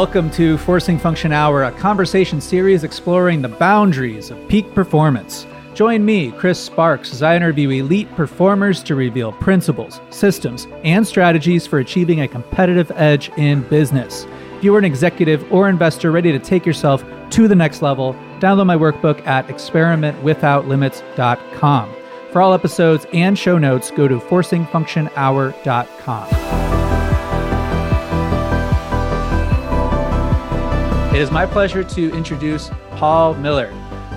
Welcome to Forcing Function Hour, a conversation series exploring the boundaries of peak performance. Join me, Chris Sparks, as I interview elite performers to reveal principles, systems, and strategies for achieving a competitive edge in business. If you are an executive or investor ready to take yourself to the next level, download my workbook at experimentwithoutlimits.com. For all episodes and show notes, go to forcingfunctionhour.com. It is my pleasure to introduce Paul Millerd.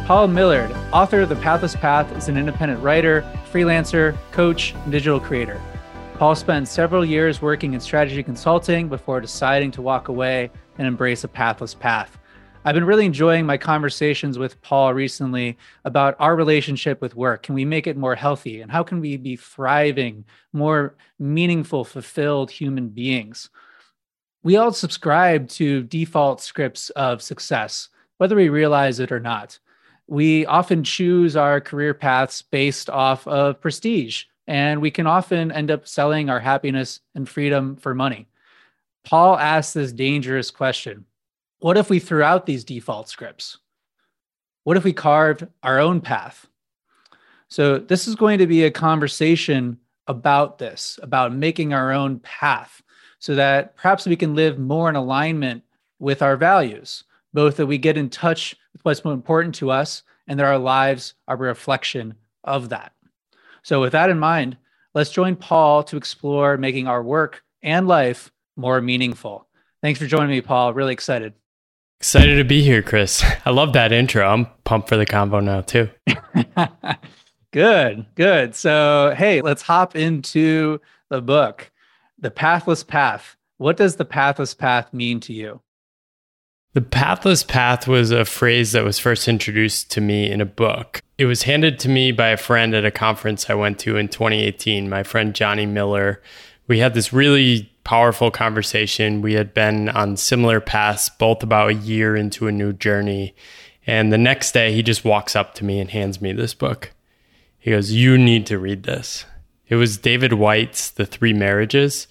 Paul Millerd, author of The Pathless Path, is an independent writer, freelancer, coach, and digital creator. Paul spent several years working in strategy consulting before deciding to walk away and embrace a pathless path. I've been really enjoying my conversations with Paul recently about our relationship with work. Can we make it more healthy? And how can we be thriving, more meaningful, fulfilled human beings? We all subscribe to default scripts of success, whether we realize it or not. We often choose our career paths based off of prestige, and we can often end up selling our happiness and freedom for money. Paul asks this dangerous question What if we threw out these default scripts? What if we carved our own path? So, this is going to be a conversation about this, about making our own path, so that perhaps we can live more in alignment with our values, both that we get in touch with what's more important to us and that our lives are a reflection of that. So, with that in mind, let's join Paul to explore making our work and life more meaningful. Thanks for joining me, Paul. Really excited. Excited to be here, Chris. I love that intro. I'm pumped for the convo now, too. good, good. So, hey, let's hop into the book, The Pathless Path. What does the pathless path mean to you? The pathless path was a phrase that was first introduced to me in a book. It was handed to me by a friend at a conference I went to in 2018, my friend Johnny Miller. We had this really powerful conversation. We had been on similar paths, both about a year into a new journey. And the next day, he just walks up to me and hands me this book. He goes, You need to read this. It was David Whyte's The Three Marriages.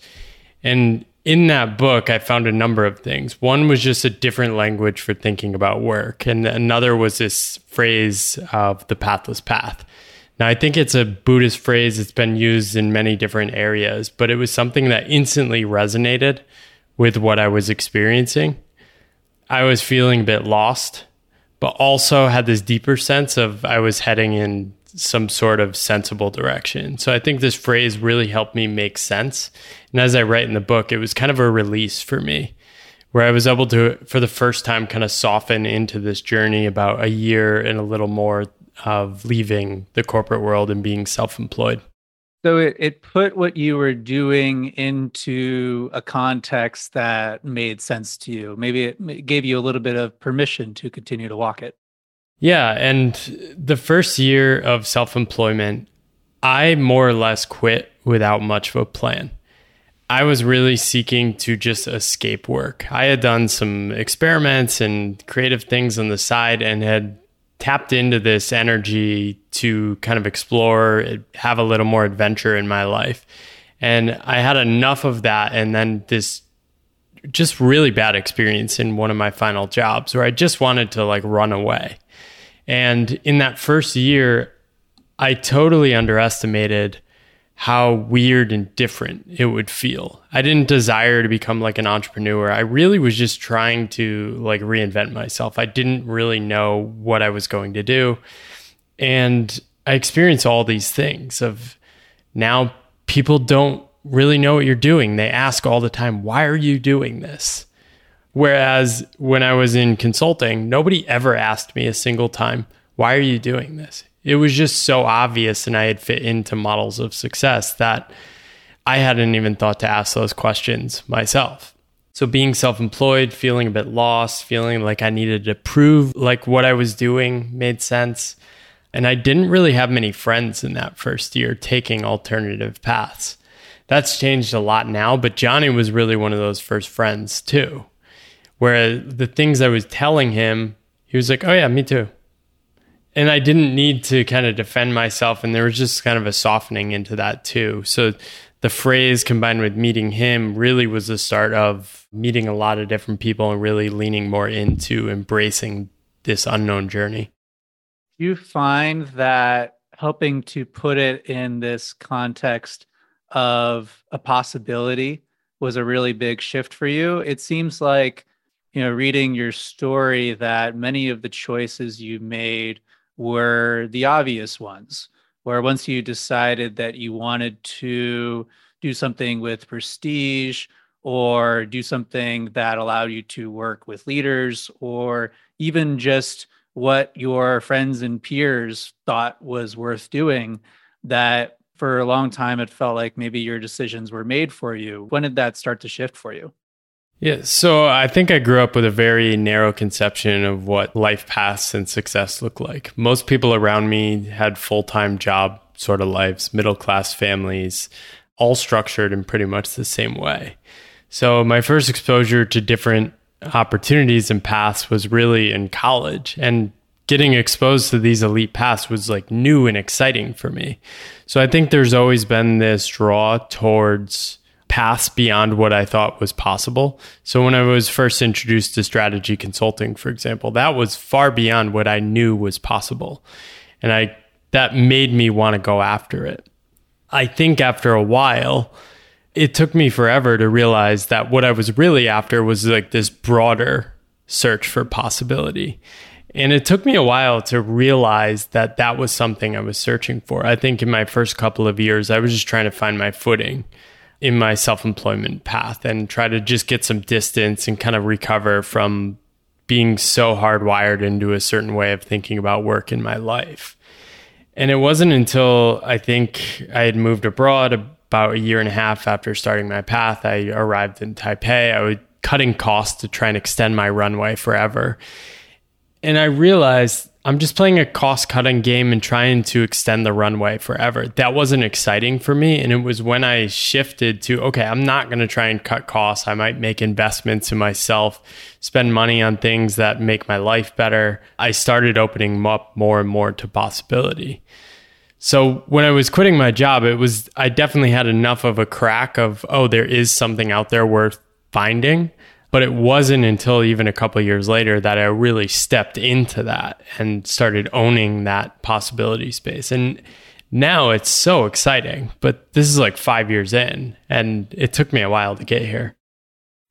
And in that book, I found a number of things. One was just a different language for thinking about work, and another was this phrase of the pathless path. Now, I think it's a Buddhist phrase, it's been used in many different areas, but it was something that instantly resonated with what I was experiencing. I was feeling a bit lost, but also had this deeper sense of I was heading in some sort of sensible direction. So I think this phrase really helped me make sense. And as I write in the book, it was kind of a release for me where I was able to, for the first time, kind of soften into this journey about a year and a little more of leaving the corporate world and being self employed. So it, it put what you were doing into a context that made sense to you. Maybe it gave you a little bit of permission to continue to walk it. Yeah. And the first year of self employment, I more or less quit without much of a plan. I was really seeking to just escape work. I had done some experiments and creative things on the side and had tapped into this energy to kind of explore, have a little more adventure in my life. And I had enough of that. And then this just really bad experience in one of my final jobs where I just wanted to like run away. And in that first year, I totally underestimated how weird and different it would feel. I didn't desire to become like an entrepreneur. I really was just trying to like reinvent myself. I didn't really know what I was going to do. And I experienced all these things of now people don't really know what you're doing. They ask all the time, "Why are you doing this?" Whereas when I was in consulting, nobody ever asked me a single time, why are you doing this? It was just so obvious and I had fit into models of success that I hadn't even thought to ask those questions myself. So being self-employed, feeling a bit lost, feeling like I needed to prove like what I was doing made sense. And I didn't really have many friends in that first year taking alternative paths. That's changed a lot now, but Johnny was really one of those first friends too where the things I was telling him, he was like, "Oh yeah, me too." and I didn't need to kind of defend myself. And there was just kind of a softening into that too. So the phrase combined with meeting him really was the start of meeting a lot of different people and really leaning more into embracing this unknown journey. You find that helping to put it in this context of a possibility was a really big shift for you. It seems like, you know, reading your story that many of the choices you made were the obvious ones, where once you decided that you wanted to do something with prestige or do something that allowed you to work with leaders or even just what your friends and peers thought was worth doing that for a long time it felt like maybe your decisions were made for you. When did that start to shift for you yeah, so I think I grew up with a very narrow conception of what life paths and success look like. Most people around me had full time job sort of lives, middle class families, all structured in pretty much the same way. So my first exposure to different opportunities and paths was really in college. And getting exposed to these elite paths was like new and exciting for me. So I think there's always been this draw towards paths beyond what I thought was possible. So when I was first introduced to strategy consulting, for example, that was far beyond what I knew was possible. And I that made me want to go after it. I think after a while, it took me forever to realize that what I was really after was like this broader search for possibility. And it took me a while to realize that that was something I was searching for. I think in my first couple of years, I was just trying to find my footing in my self employment path and try to just get some distance and kind of recover from being so hardwired into a certain way of thinking about work in my life. And it wasn't until I think I had moved abroad about a year and a half after starting my path, I arrived in Taipei. I was cutting costs to try and extend my runway forever. And I realized I'm just playing a cost cutting game and trying to extend the runway forever. That wasn't exciting for me. And it was when I shifted to, okay, I'm not going to try and cut costs. I might make investments in myself, spend money on things that make my life better. I started opening up more and more to possibility. So when I was quitting my job, it was, I definitely had enough of a crack of, oh, there is something out there worth finding but it wasn't until even a couple years later that I really stepped into that and started owning that possibility space. And now it's so exciting, but this is like five years in, and it took me a while to get here.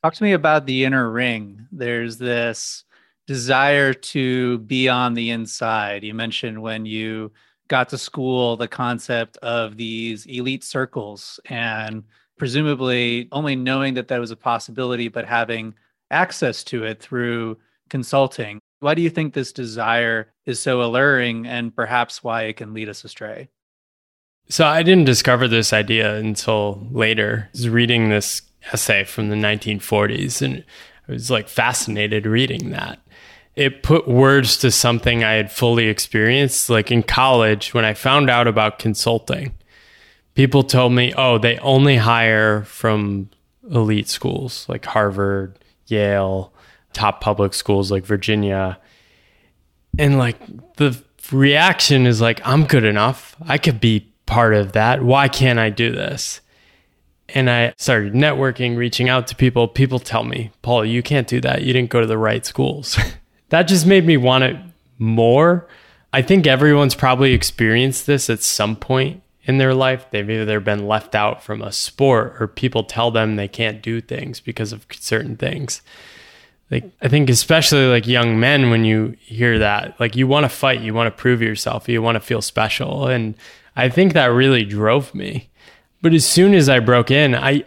Talk to me about the inner ring. There's this desire to be on the inside. You mentioned when you got to school the concept of these elite circles and presumably only knowing that that was a possibility, but having access to it through consulting. Why do you think this desire is so alluring and perhaps why it can lead us astray? So I didn't discover this idea until later. I was reading this essay from the 1940s and I was like fascinated reading that. It put words to something I had fully experienced. Like in college, when I found out about consulting, people told me, oh, they only hire from elite schools like Harvard, Yale, top public schools like Virginia. And like the reaction is like, I'm good enough. I could be part of that. Why can't I do this? And I started networking, reaching out to people. People tell me, Paul, you can't do that. You didn't go to the right schools. that just made me want it more. I think everyone's probably experienced this at some point in their life. They've either been left out from a sport or people tell them they can't do things because of certain things. Like I think especially like young men when you hear that, like you want to fight, you want to prove yourself, you want to feel special and I think that really drove me. But as soon as I broke in, I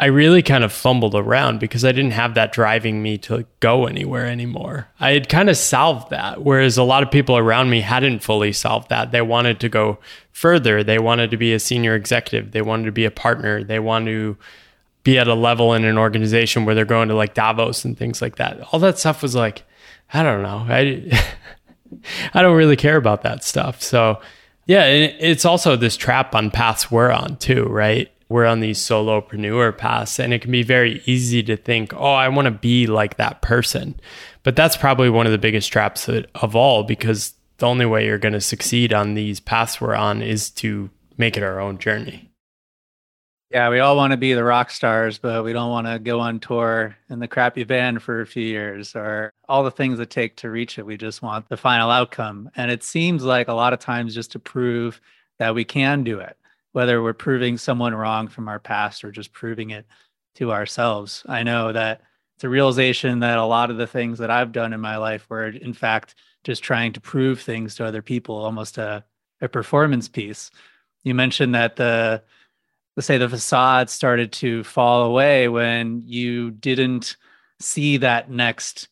I really kind of fumbled around because I didn't have that driving me to go anywhere anymore. I had kind of solved that, whereas a lot of people around me hadn't fully solved that. They wanted to go further. They wanted to be a senior executive. They wanted to be a partner. They wanted to be at a level in an organization where they're going to like Davos and things like that. All that stuff was like, I don't know. I, I don't really care about that stuff. So, yeah, it's also this trap on paths we're on too, right? We're on these solopreneur paths and it can be very easy to think, oh, I want to be like that person. But that's probably one of the biggest traps of all because the only way you're going to succeed on these paths we're on is to make it our own journey. Yeah, we all want to be the rock stars, but we don't want to go on tour in the crappy band for a few years or all the things that take to reach it. We just want the final outcome. And it seems like a lot of times just to prove that we can do it, whether we're proving someone wrong from our past or just proving it to ourselves. I know that it's a realization that a lot of the things that I've done in my life were, in fact, just trying to prove things to other people, almost a, a performance piece. You mentioned that the let's say the facade started to fall away when you didn't see that next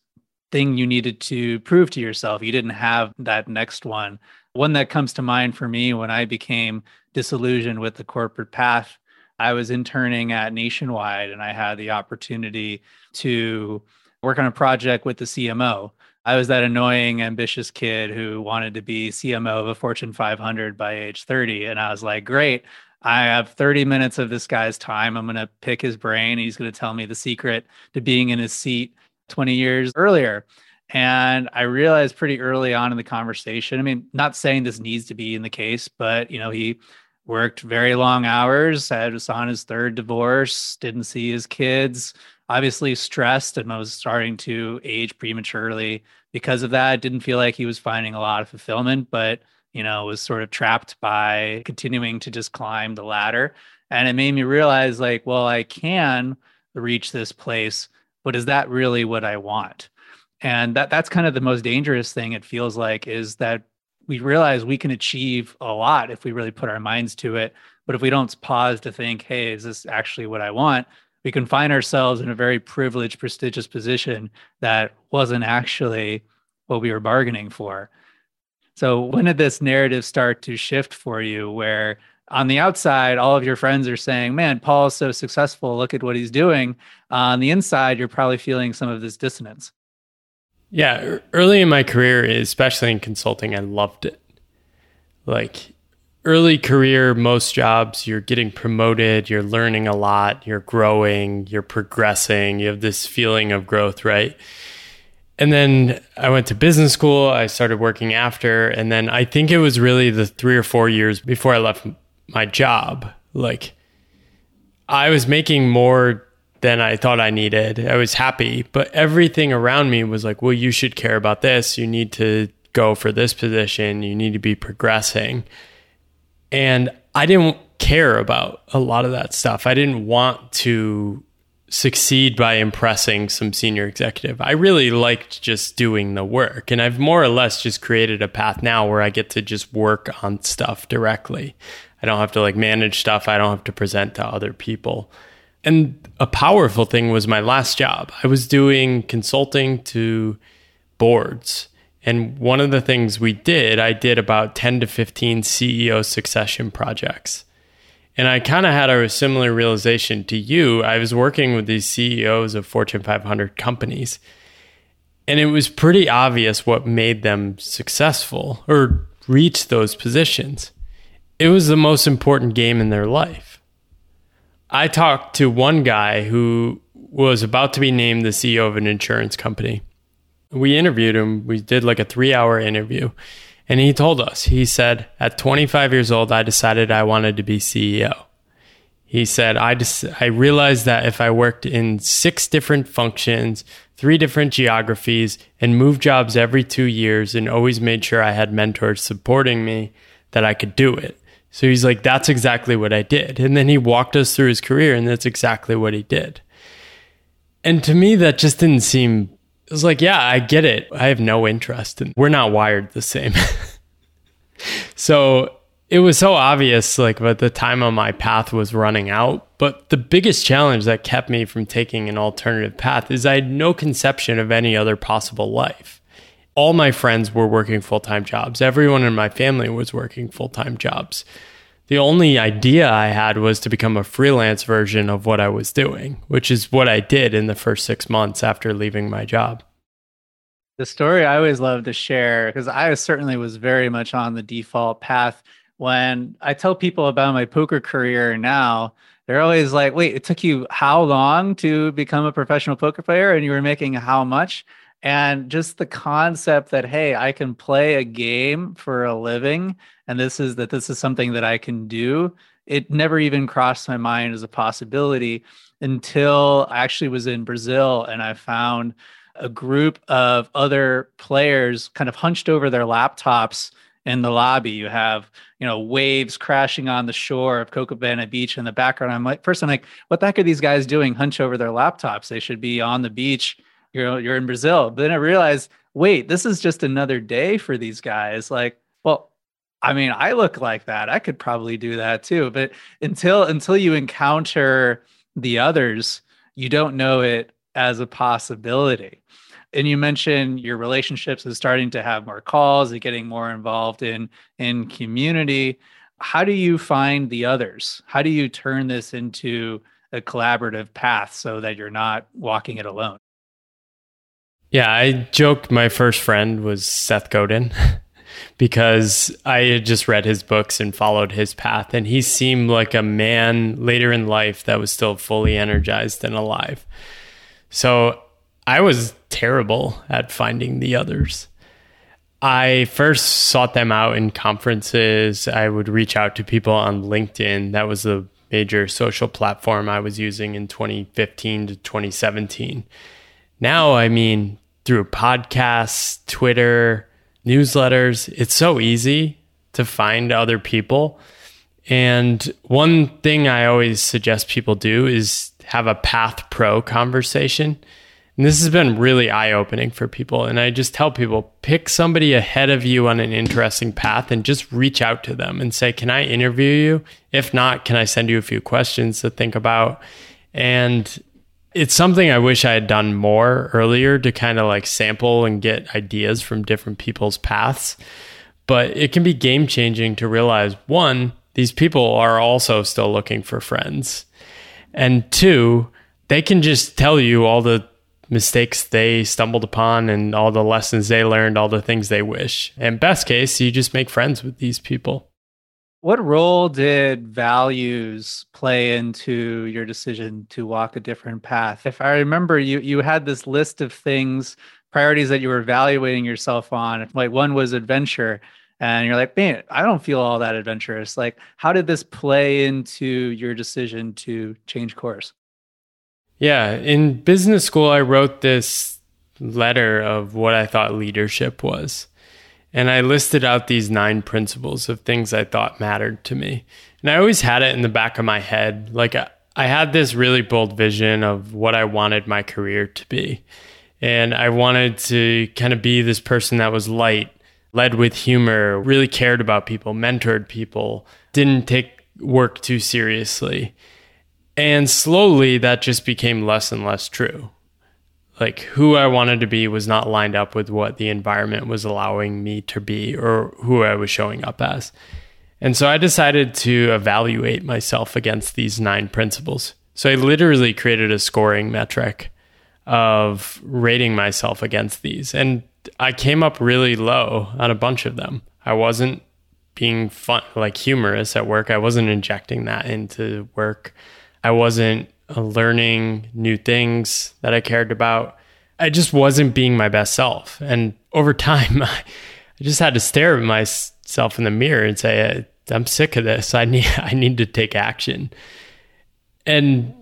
thing you needed to prove to yourself. You didn't have that next one. One that comes to mind for me when I became disillusioned with the corporate path, I was interning at Nationwide and I had the opportunity to work on a project with the CMO. I was that annoying, ambitious kid who wanted to be CMO of a Fortune 500 by age 30. And I was like, great, I have 30 minutes of this guy's time. I'm going to pick his brain. He's going to tell me the secret to being in his seat 20 years earlier. And I realized pretty early on in the conversation, I mean, not saying this needs to be in the case, but you know, he worked very long hours, had was on his third divorce, didn't see his kids, obviously stressed and was starting to age prematurely because of that. Didn't feel like he was finding a lot of fulfillment, but you know, was sort of trapped by continuing to just climb the ladder. And it made me realize, like, well, I can reach this place, but is that really what I want? And that that's kind of the most dangerous thing it feels like is that we realize we can achieve a lot if we really put our minds to it. But if we don't pause to think, hey, is this actually what I want? We can find ourselves in a very privileged, prestigious position that wasn't actually what we were bargaining for. So when did this narrative start to shift for you where on the outside, all of your friends are saying, man, Paul is so successful. Look at what he's doing. Uh, on the inside, you're probably feeling some of this dissonance. Yeah. Early in my career, especially in consulting, I loved it. Like early career, most jobs, you're getting promoted, you're learning a lot, you're growing, you're progressing, you have this feeling of growth, right? and then I went to business school. I started working after. And then I think it was really the three or four years before I left my job. Like, I was making more than I thought I needed. I was happy, but everything around me was like, well, you should care about this. You need to go for this position. You need to be progressing. And I didn't care about a lot of that stuff. I didn't want to succeed by impressing some senior executive. I really liked just doing the work. And I've more or less just created a path now where I get to just work on stuff directly. I don't have to like manage stuff, I don't have to present to other people. And a powerful thing was my last job. I was doing consulting to boards. And one of the things we did, I did about 10 to 15 CEO succession projects. And I kind of had a similar realization to you. I was working with these CEOs of Fortune 500 companies, and it was pretty obvious what made them successful or reach those positions. It was the most important game in their life. I talked to one guy who was about to be named the CEO of an insurance company. We interviewed him, we did like a three hour interview. And he told us, he said, at 25 years old, I decided I wanted to be CEO. He said, I just, I realized that if I worked in six different functions, three different geographies, and moved jobs every two years and always made sure I had mentors supporting me, that I could do it. So he's like, that's exactly what I did. And then he walked us through his career, and that's exactly what he did. And to me, that just didn't seem it was like, yeah, I get it. I have no interest and we're not wired the same. so it was so obvious, like, but the time on my path was running out. But the biggest challenge that kept me from taking an alternative path is I had no conception of any other possible life. All my friends were working full time jobs. Everyone in my family was working full time jobs the only idea I had was to become a freelance version of what I was doing, which is what I did in the first six months after leaving my job. The story I always love to share, because I certainly was very much on the default path. When I tell people about my poker career now, they're always like, wait, it took you how long to become a professional poker player and you were making how much? And just the concept that, hey, I can play a game for a living and this is that this is something that I can do. It never even crossed my mind as a possibility until I actually was in Brazil and I found a group of other players kind of hunched over their laptops in the lobby. You have, you know, waves crashing on the shore of Copacabana Beach in the background. I'm like, first, I'm like, what the heck are these guys doing? Hunch over their laptops. They should be on the beach. You're you're in Brazil. But then I realized, wait, this is just another day for these guys. Like, well, I mean, I look like that. I could probably do that too. But until until you encounter the others, you don't know it as a possibility. And you mentioned your relationships is starting to have more calls and getting more involved in in community. How do you find the others? How do you turn this into a collaborative path so that you're not walking it alone? Yeah, I joked my first friend was Seth Godin because I had just read his books and followed his path. And he seemed like a man later in life that was still fully energized and alive. So I was terrible at finding the others. I first sought them out in conferences. I would reach out to people on LinkedIn. That was the major social platform I was using in 2015 to 2017. Now, I mean, through podcasts, Twitter, newsletters, it's so easy to find other people. And one thing I always suggest people do is have a Path Pro conversation. And this has been really eye opening for people. And I just tell people pick somebody ahead of you on an interesting path and just reach out to them and say, Can I interview you? If not, can I send you a few questions to think about? And it's something I wish I had done more earlier to kind of like sample and get ideas from different people's paths. But it can be game changing to realize one, these people are also still looking for friends. And two, they can just tell you all the mistakes they stumbled upon and all the lessons they learned, all the things they wish. And best case, you just make friends with these people. What role did values play into your decision to walk a different path? If I remember, you you had this list of things, priorities that you were evaluating yourself on. Like one was adventure, and you're like, man, I don't feel all that adventurous. Like, how did this play into your decision to change course? Yeah, in business school, I wrote this letter of what I thought leadership was. And I listed out these nine principles of things I thought mattered to me. And I always had it in the back of my head. Like I had this really bold vision of what I wanted my career to be. And I wanted to kind of be this person that was light, led with humor, really cared about people, mentored people, didn't take work too seriously. And slowly that just became less and less true like who I wanted to be was not lined up with what the environment was allowing me to be or who I was showing up as. And so I decided to evaluate myself against these nine principles. So I literally created a scoring metric of rating myself against these. And I came up really low on a bunch of them. I wasn't being fun, like humorous at work. I wasn't injecting that into work. I wasn't learning new things that I cared about. I just wasn't being my best self. And over time, I just had to stare at myself in the mirror and say, I'm sick of this. I need, I need to take action. And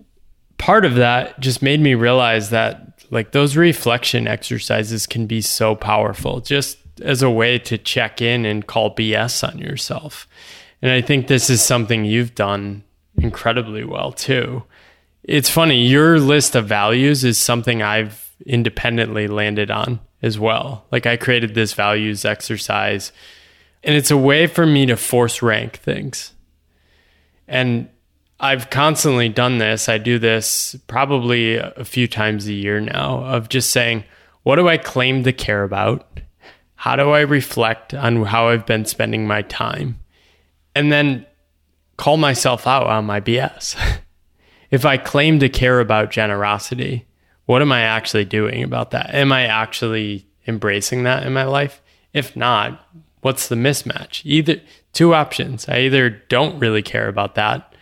part of that just made me realize that like those reflection exercises can be so powerful just as a way to check in and call BS on yourself. And I think this is something you've done incredibly well too. It's funny, your list of values is something I've independently landed on as well. Like I created this values exercise and it's a way for me to force rank things. And I've constantly done this. I do this probably a few times a year now of just saying, what do I claim to care about? How do I reflect on how I've been spending my time? And then call myself out on my BS. if I claim to care about generosity, what am I actually doing about that? Am I actually embracing that in my life? If not, what's the mismatch? Either two options. I either don't really care about that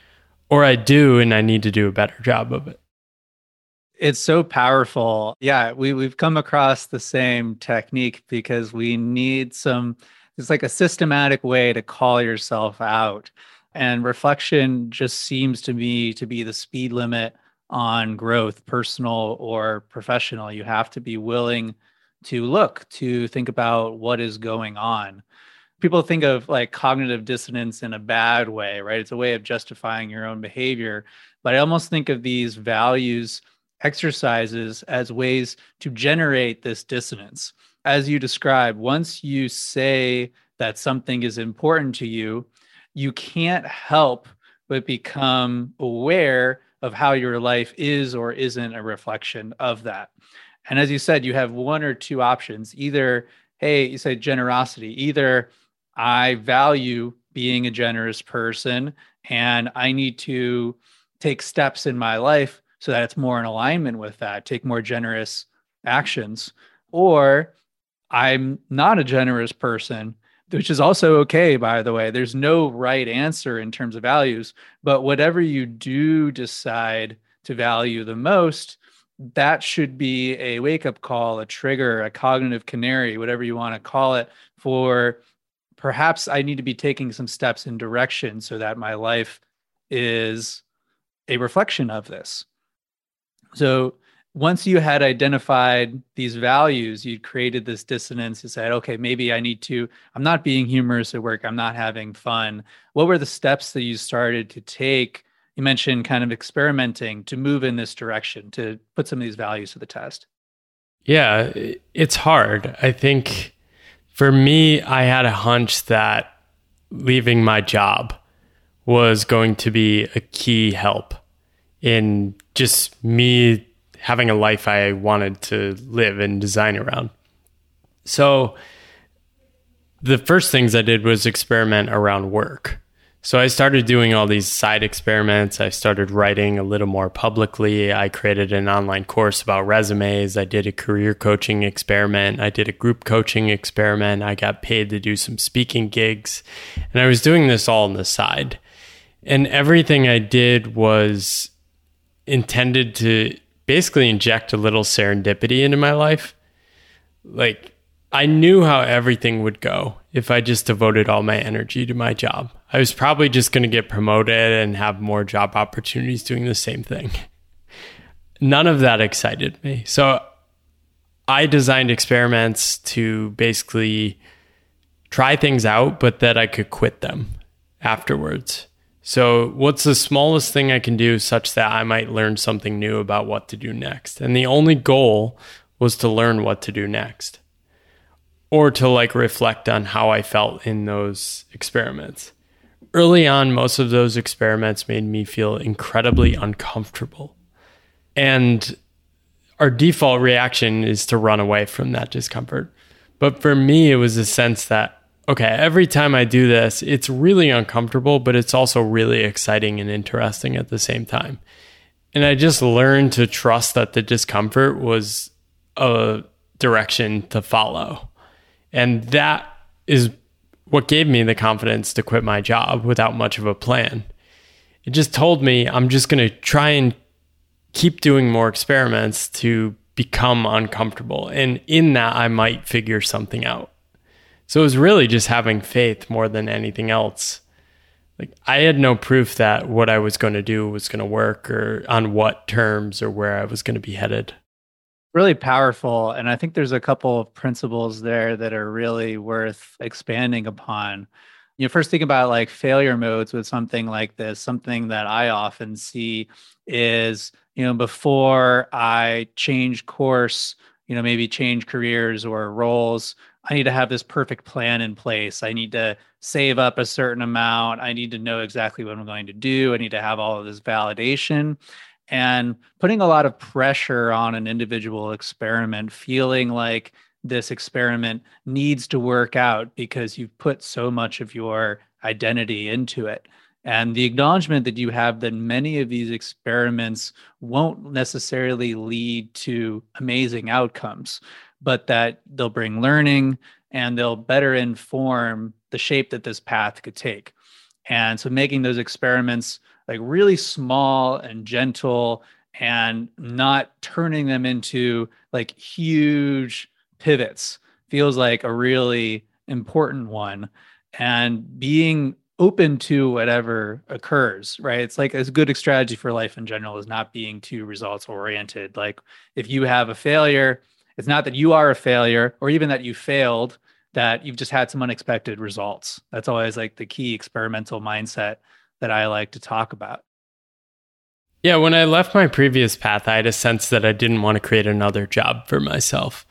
or I do and I need to do a better job of it. It's so powerful. Yeah, we, we've come across the same technique because we need some, it's like a systematic way to call yourself out. And reflection just seems to me to be the speed limit on growth, personal or professional. You have to be willing to look, to think about what is going on. People think of like cognitive dissonance in a bad way, right? It's a way of justifying your own behavior. But I almost think of these values exercises as ways to generate this dissonance. As you described, once you say that something is important to you, you can't help but become aware of how your life is or isn't a reflection of that. And as you said, you have one or two options. Either, hey, you say generosity, either I value being a generous person and I need to take steps in my life so that it's more in alignment with that, take more generous actions. Or I'm not a generous person, which is also okay, by the way. There's no right answer in terms of values, but whatever you do decide to value the most, that should be a wake up call, a trigger, a cognitive canary, whatever you want to call it, for perhaps I need to be taking some steps in direction so that my life is a reflection of this. So once you had identified these values, you'd created this dissonance. You said, okay, maybe I need to, I'm not being humorous at work. I'm not having fun. What were the steps that you started to take you mentioned kind of experimenting to move in this direction to put some of these values to the test. Yeah, it's hard. I think for me, I had a hunch that leaving my job was going to be a key help in just me having a life I wanted to live and design around. So the first things I did was experiment around work. So I started doing all these side experiments. I started writing a little more publicly. I created an online course about resumes. I did a career coaching experiment. I did a group coaching experiment. I got paid to do some speaking gigs. And I was doing this all on the side. And everything I did was intended to basically inject a little serendipity into my life. Like, I knew how everything would go if I just devoted all my energy to my job. I was probably just going to get promoted and have more job opportunities doing the same thing. None of that excited me. So I designed experiments to basically try things out, but that I could quit them afterwards. So, what's the smallest thing I can do such that I might learn something new about what to do next? And the only goal was to learn what to do next or to like reflect on how I felt in those experiments. Early on, most of those experiments made me feel incredibly uncomfortable. And our default reaction is to run away from that discomfort. But for me, it was a sense that, okay, every time I do this, it's really uncomfortable, but it's also really exciting and interesting at the same time. And I just learned to trust that the discomfort was a direction to follow. And that is what gave me the confidence to quit my job without much of a plan. It just told me I'm just going to try and keep doing more experiments to become uncomfortable. And in that, I might figure something out. So it was really just having faith more than anything else. Like I had no proof that what I was going to do was going to work or on what terms or where I was going to be headed really powerful and i think there's a couple of principles there that are really worth expanding upon you know first think about like failure modes with something like this something that i often see is you know before i change course you know maybe change careers or roles i need to have this perfect plan in place. I need to save up a certain amount. I need to know exactly what i'm going to do. I need to have all of this validation. And putting a lot of pressure on an individual experiment, feeling like this experiment needs to work out because you've put so much of your identity into it. And the acknowledgement that you have that many of these experiments won't necessarily lead to amazing outcomes, but that they'll bring learning and they'll better inform the shape that this path could take. And so making those experiments like really small and gentle and not turning them into like huge pivots feels like a really important one. And being open to whatever occurs right? It's like a good strategy for life in general is not being too results oriented like if you have a failure it's not that you are a failure or even that you failed that you've just had some unexpected results that's always like the key experimental mindset that i like to talk about yeah, when I left my previous path, I had a sense that I didn't want to create another job for myself.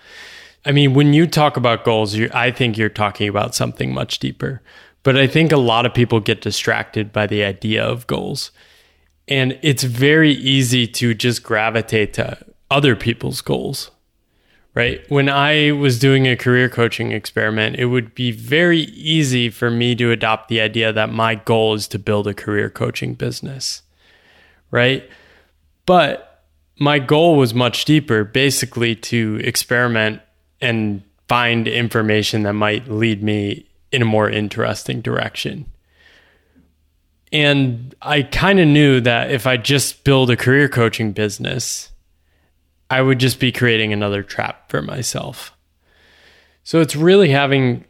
I mean, when you talk about goals, I think you're talking about something much deeper. But I think a lot of people get distracted by the idea of goals. And it's very easy to just gravitate to other people's goals, right? When I was doing a career coaching experiment, it would be very easy for me to adopt the idea that my goal is to build a career coaching business right? But my goal was much deeper, basically to experiment and find information that might lead me in a more interesting direction. And I kind of knew that if I just build a career coaching business, I would just be creating another trap for myself. So it's really having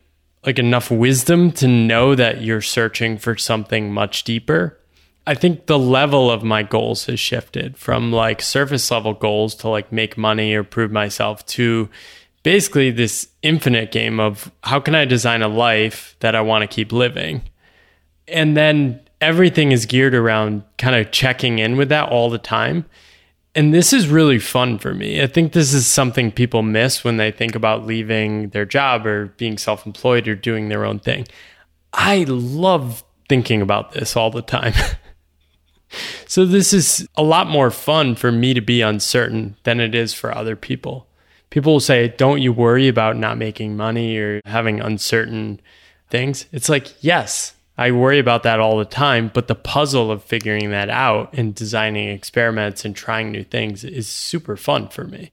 like enough wisdom to know that you're searching for something much deeper I think the level of my goals has shifted from like surface level goals to like make money or prove myself to basically this infinite game of how can I design a life that I want to keep living? And then everything is geared around kind of checking in with that all the time. And this is really fun for me. I think this is something people miss when they think about leaving their job or being self employed or doing their own thing. I love thinking about this all the time. So this is a lot more fun for me to be uncertain than it is for other people. People will say, Don't you worry about not making money or having uncertain things? It's like, yes, I worry about that all the time, but the puzzle of figuring that out and designing experiments and trying new things is super fun for me.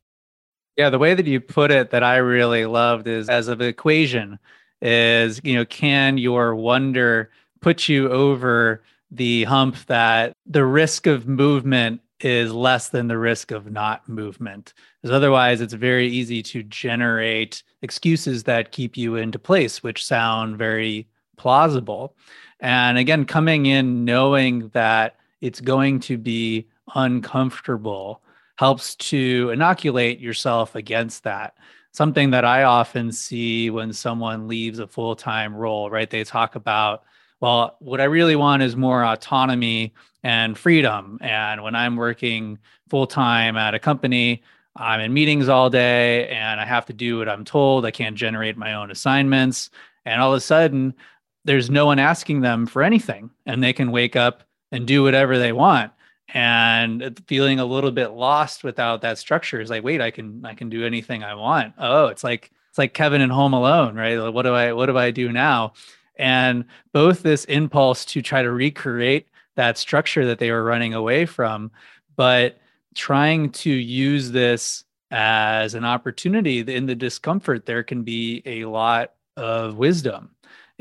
Yeah, the way that you put it that I really loved is as of an equation is, you know, can your wonder put you over the hump that the risk of movement is less than the risk of not movement. Because otherwise, it's very easy to generate excuses that keep you into place, which sound very plausible. And again, coming in knowing that it's going to be uncomfortable helps to inoculate yourself against that. Something that I often see when someone leaves a full time role, right? They talk about well, what I really want is more autonomy and freedom. And when I'm working full time at a company, I'm in meetings all day and I have to do what I'm told. I can't generate my own assignments. And all of a sudden, there's no one asking them for anything and they can wake up and do whatever they want. And feeling a little bit lost without that structure is like wait i can i can do anything i want. Oh it's like it's like kevin in home alone right? What do i what do i do now? And both this impulse to try to recreate that structure that they were running away from, but trying to use this as an opportunity in the discomfort, there can be a lot of wisdom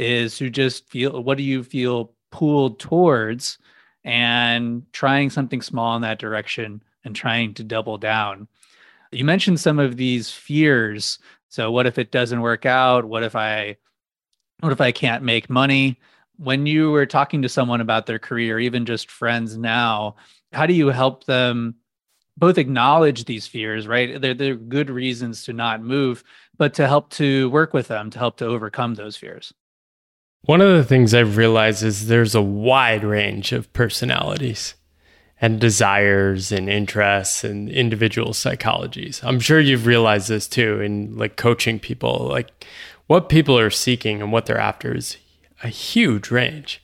is to just feel what do you feel pulled towards and trying something small in that direction and trying to double down. You mentioned some of these fears. So, what if it doesn't work out? What if I what if I can't make money? When you were talking to someone about their career, even just friends now, how do you help them both acknowledge these fears, right? They're, they're good reasons to not move, but to help to work with them, to help to overcome those fears? One of the things I've realized is there's a wide range of personalities and desires and interests and individual psychologies. I'm sure you've realized this too in like coaching people. Like what people are seeking and what they're after is a huge range.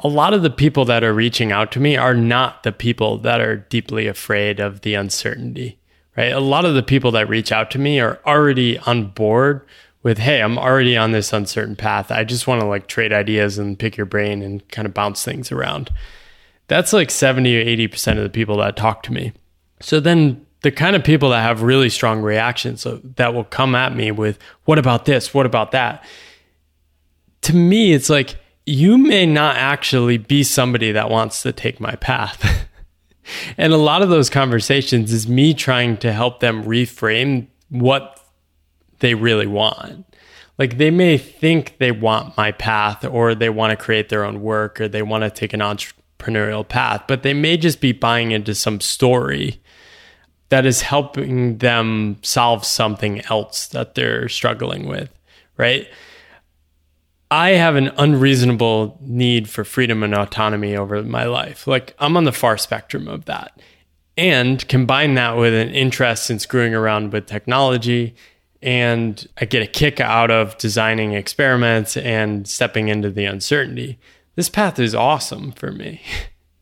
A lot of the people that are reaching out to me are not the people that are deeply afraid of the uncertainty, right? A lot of the people that reach out to me are already on board with, hey, I'm already on this uncertain path. I just want to like trade ideas and pick your brain and kind of bounce things around. That's like 70 or 80% of the people that talk to me. So then the kind of people that have really strong reactions uh, that will come at me with, what about this? What about that? To me, it's like, you may not actually be somebody that wants to take my path. and a lot of those conversations is me trying to help them reframe what they really want. Like they may think they want my path or they want to create their own work or they want to take an entrepreneurial path, but they may just be buying into some story that is helping them solve something else that they're struggling with, right? I have an unreasonable need for freedom and autonomy over my life. Like I'm on the far spectrum of that. And combine that with an interest in screwing around with technology. And I get a kick out of designing experiments and stepping into the uncertainty. This path is awesome for me.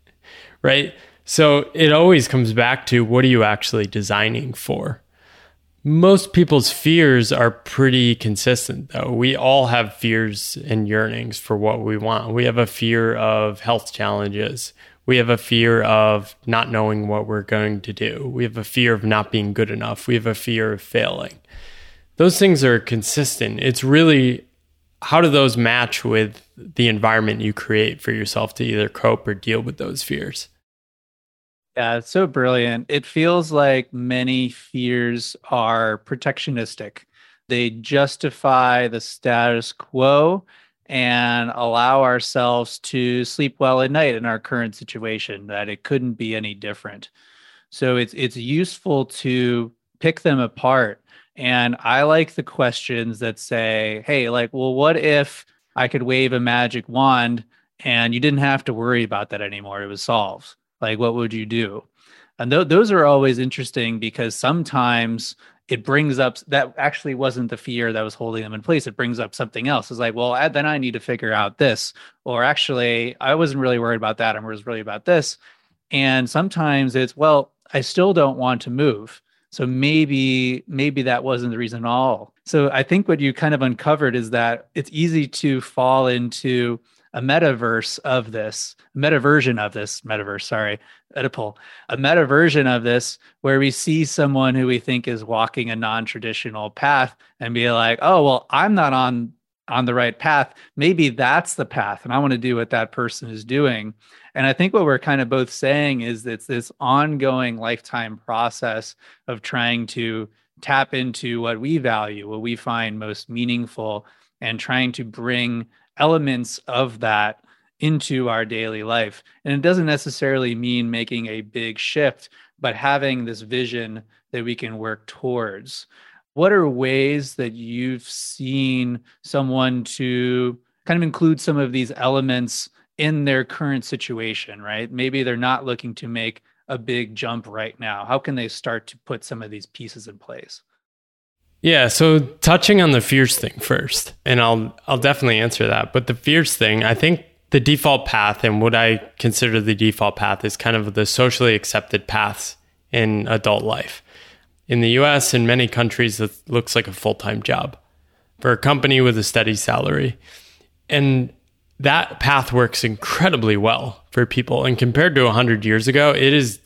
right? So it always comes back to what are you actually designing for? Most people's fears are pretty consistent, though. We all have fears and yearnings for what we want. We have a fear of health challenges. We have a fear of not knowing what we're going to do. We have a fear of not being good enough. We have a fear of failing. Those things are consistent. It's really how do those match with the environment you create for yourself to either cope or deal with those fears? Yeah, it's so brilliant. It feels like many fears are protectionistic. They justify the status quo and allow ourselves to sleep well at night in our current situation that it couldn't be any different. So it's it's useful to pick them apart. And I like the questions that say, "Hey, like, well what if I could wave a magic wand and you didn't have to worry about that anymore. It was solved." Like, what would you do? And th- those are always interesting because sometimes it brings up that actually wasn't the fear that was holding them in place. It brings up something else. It's like, well, then I need to figure out this. Or actually, I wasn't really worried about that. I was really about this. And sometimes it's, well, I still don't want to move. So maybe, maybe that wasn't the reason at all. So I think what you kind of uncovered is that it's easy to fall into a metaverse of this, meta version of this metaverse, sorry, Oedipal, a meta version of this where we see someone who we think is walking a non-traditional path and be like, oh, well, I'm not on on the right path. Maybe that's the path. And I want to do what that person is doing. And I think what we're kind of both saying is it's this ongoing lifetime process of trying to tap into what we value, what we find most meaningful, and trying to bring elements of that into our daily life. And it doesn't necessarily mean making a big shift, but having this vision that we can work towards. What are ways that you've seen someone to kind of include some of these elements in their current situation, right? Maybe they're not looking to make a big jump right now. How can they start to put some of these pieces in place? Yeah, so touching on the fears thing first, and I'll I'll definitely answer that. But the fears thing, I think the default path and what I consider the default path is kind of the socially accepted paths in adult life. In the US in many countries it looks like a full-time job for a company with a steady salary. And that path works incredibly well for people and compared to 100 years ago, it is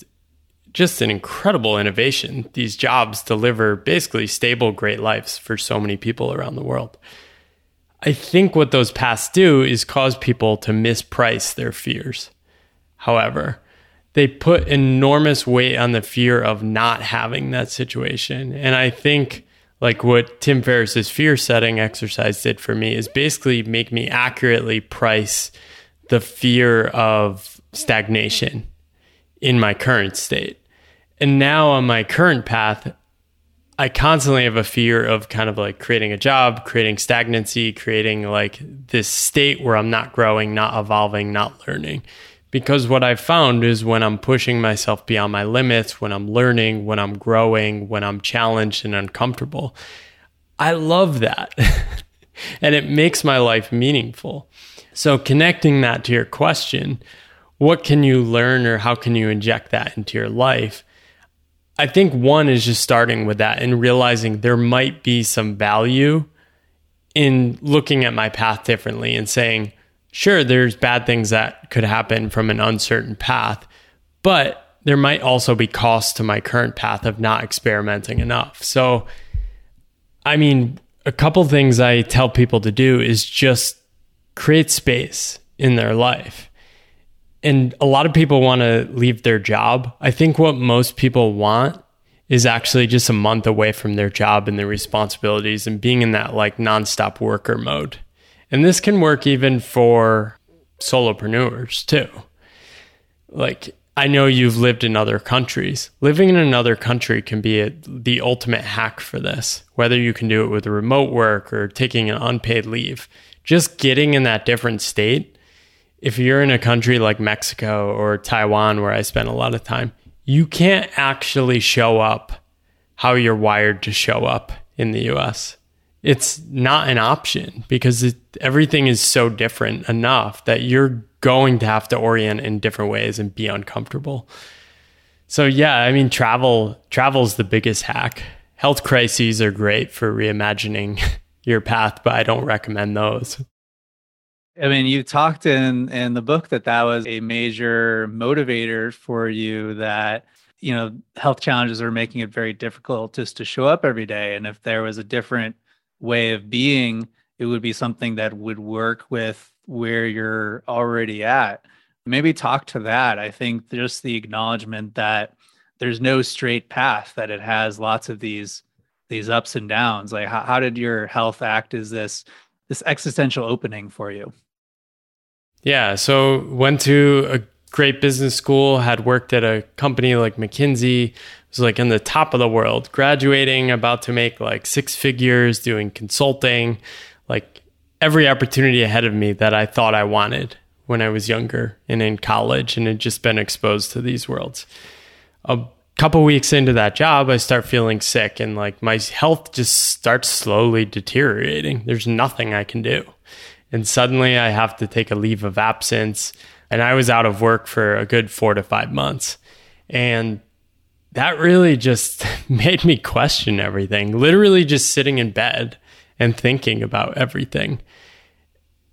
just an incredible innovation. These jobs deliver basically stable, great lives for so many people around the world. I think what those paths do is cause people to misprice their fears. However, they put enormous weight on the fear of not having that situation. And I think like what Tim Ferriss's fear setting exercise did for me is basically make me accurately price the fear of stagnation in my current state. And now on my current path, I constantly have a fear of kind of like creating a job, creating stagnancy, creating like this state where I'm not growing, not evolving, not learning. Because what I've found is when I'm pushing myself beyond my limits, when I'm learning, when I'm growing, when I'm challenged and uncomfortable, I love that. and it makes my life meaningful. So, connecting that to your question, what can you learn or how can you inject that into your life? I think one is just starting with that and realizing there might be some value in looking at my path differently and saying, sure, there's bad things that could happen from an uncertain path, but there might also be costs to my current path of not experimenting enough. So, I mean, a couple things I tell people to do is just create space in their life And a lot of people want to leave their job. I think what most people want is actually just a month away from their job and their responsibilities and being in that like nonstop worker mode. And this can work even for solopreneurs too. Like I know you've lived in other countries. Living in another country can be a, the ultimate hack for this, whether you can do it with remote work or taking an unpaid leave. Just getting in that different state. If you're in a country like Mexico or Taiwan, where I spent a lot of time, you can't actually show up how you're wired to show up in the US. It's not an option because it, everything is so different enough that you're going to have to orient in different ways and be uncomfortable. So yeah, I mean travel travel's the biggest hack. Health crises are great for reimagining your path, but I don't recommend those. I mean, you talked in in the book that that was a major motivator for you that you know health challenges are making it very difficult just to show up every day and if there was a different way of being it would be something that would work with where you're already at. Maybe talk to that. I think just the acknowledgement that there's no straight path, that it has lots of these these ups and downs. Like how, how did your health act as this this existential opening for you? Yeah. So went to a great business school, had worked at a company like McKinsey, was like in the top of the world, graduating, about to make like six figures, doing consulting, like every opportunity ahead of me that I thought I wanted when I was younger and in college and had just been exposed to these worlds. A couple weeks into that job, I start feeling sick and like my health just starts slowly deteriorating. There's nothing I can do. And suddenly I have to take a leave of absence. And I was out of work for a good four to five months. And that really just made me question everything. Literally just sitting in bed and thinking about everything.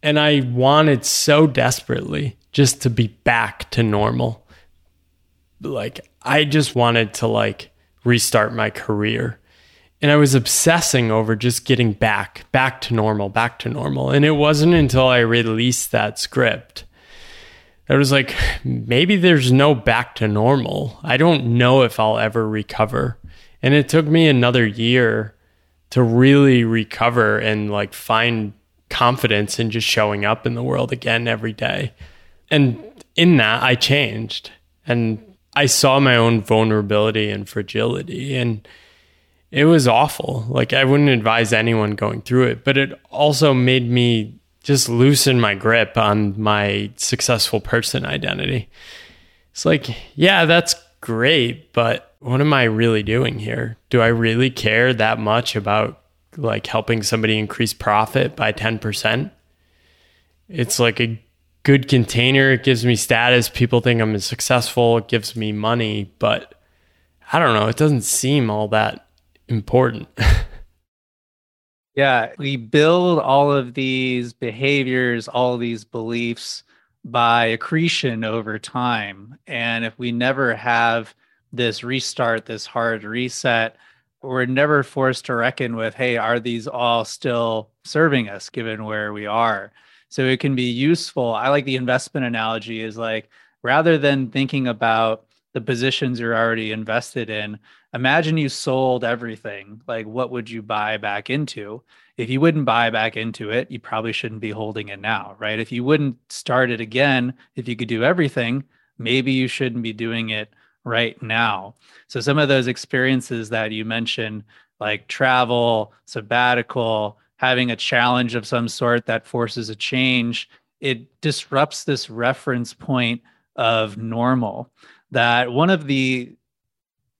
And I wanted so desperately just to be back to normal. Like, I just wanted to like restart my career. And I was obsessing over just getting back, back to normal, back to normal. And it wasn't until I released that script I was like, maybe there's no back to normal. I don't know if I'll ever recover. And it took me another year to really recover and like find confidence in just showing up in the world again every day. And in that, I changed and I saw my own vulnerability and fragility. And it was awful. Like, I wouldn't advise anyone going through it, but it also made me just loosen my grip on my successful person identity. It's like, yeah, that's great, but what am I really doing here? Do I really care that much about like helping somebody increase profit by 10%? It's like a good container. It gives me status. People think I'm successful. It gives me money, but I don't know. It doesn't seem all that important. yeah. We build all of these behaviors, all these beliefs by accretion over time. And if we never have this restart, this hard reset, we're never forced to reckon with, hey, are these all still serving us given where we are? So it can be useful. I like the investment analogy is like rather than thinking about the positions you're already invested in, imagine you sold everything. Like, what would you buy back into? If you wouldn't buy back into it, you probably shouldn't be holding it now, right? If you wouldn't start it again, if you could do everything, maybe you shouldn't be doing it right now. So some of those experiences that you mentioned, like travel, sabbatical, having a challenge of some sort that forces a change, it disrupts this reference point of normal. That one of the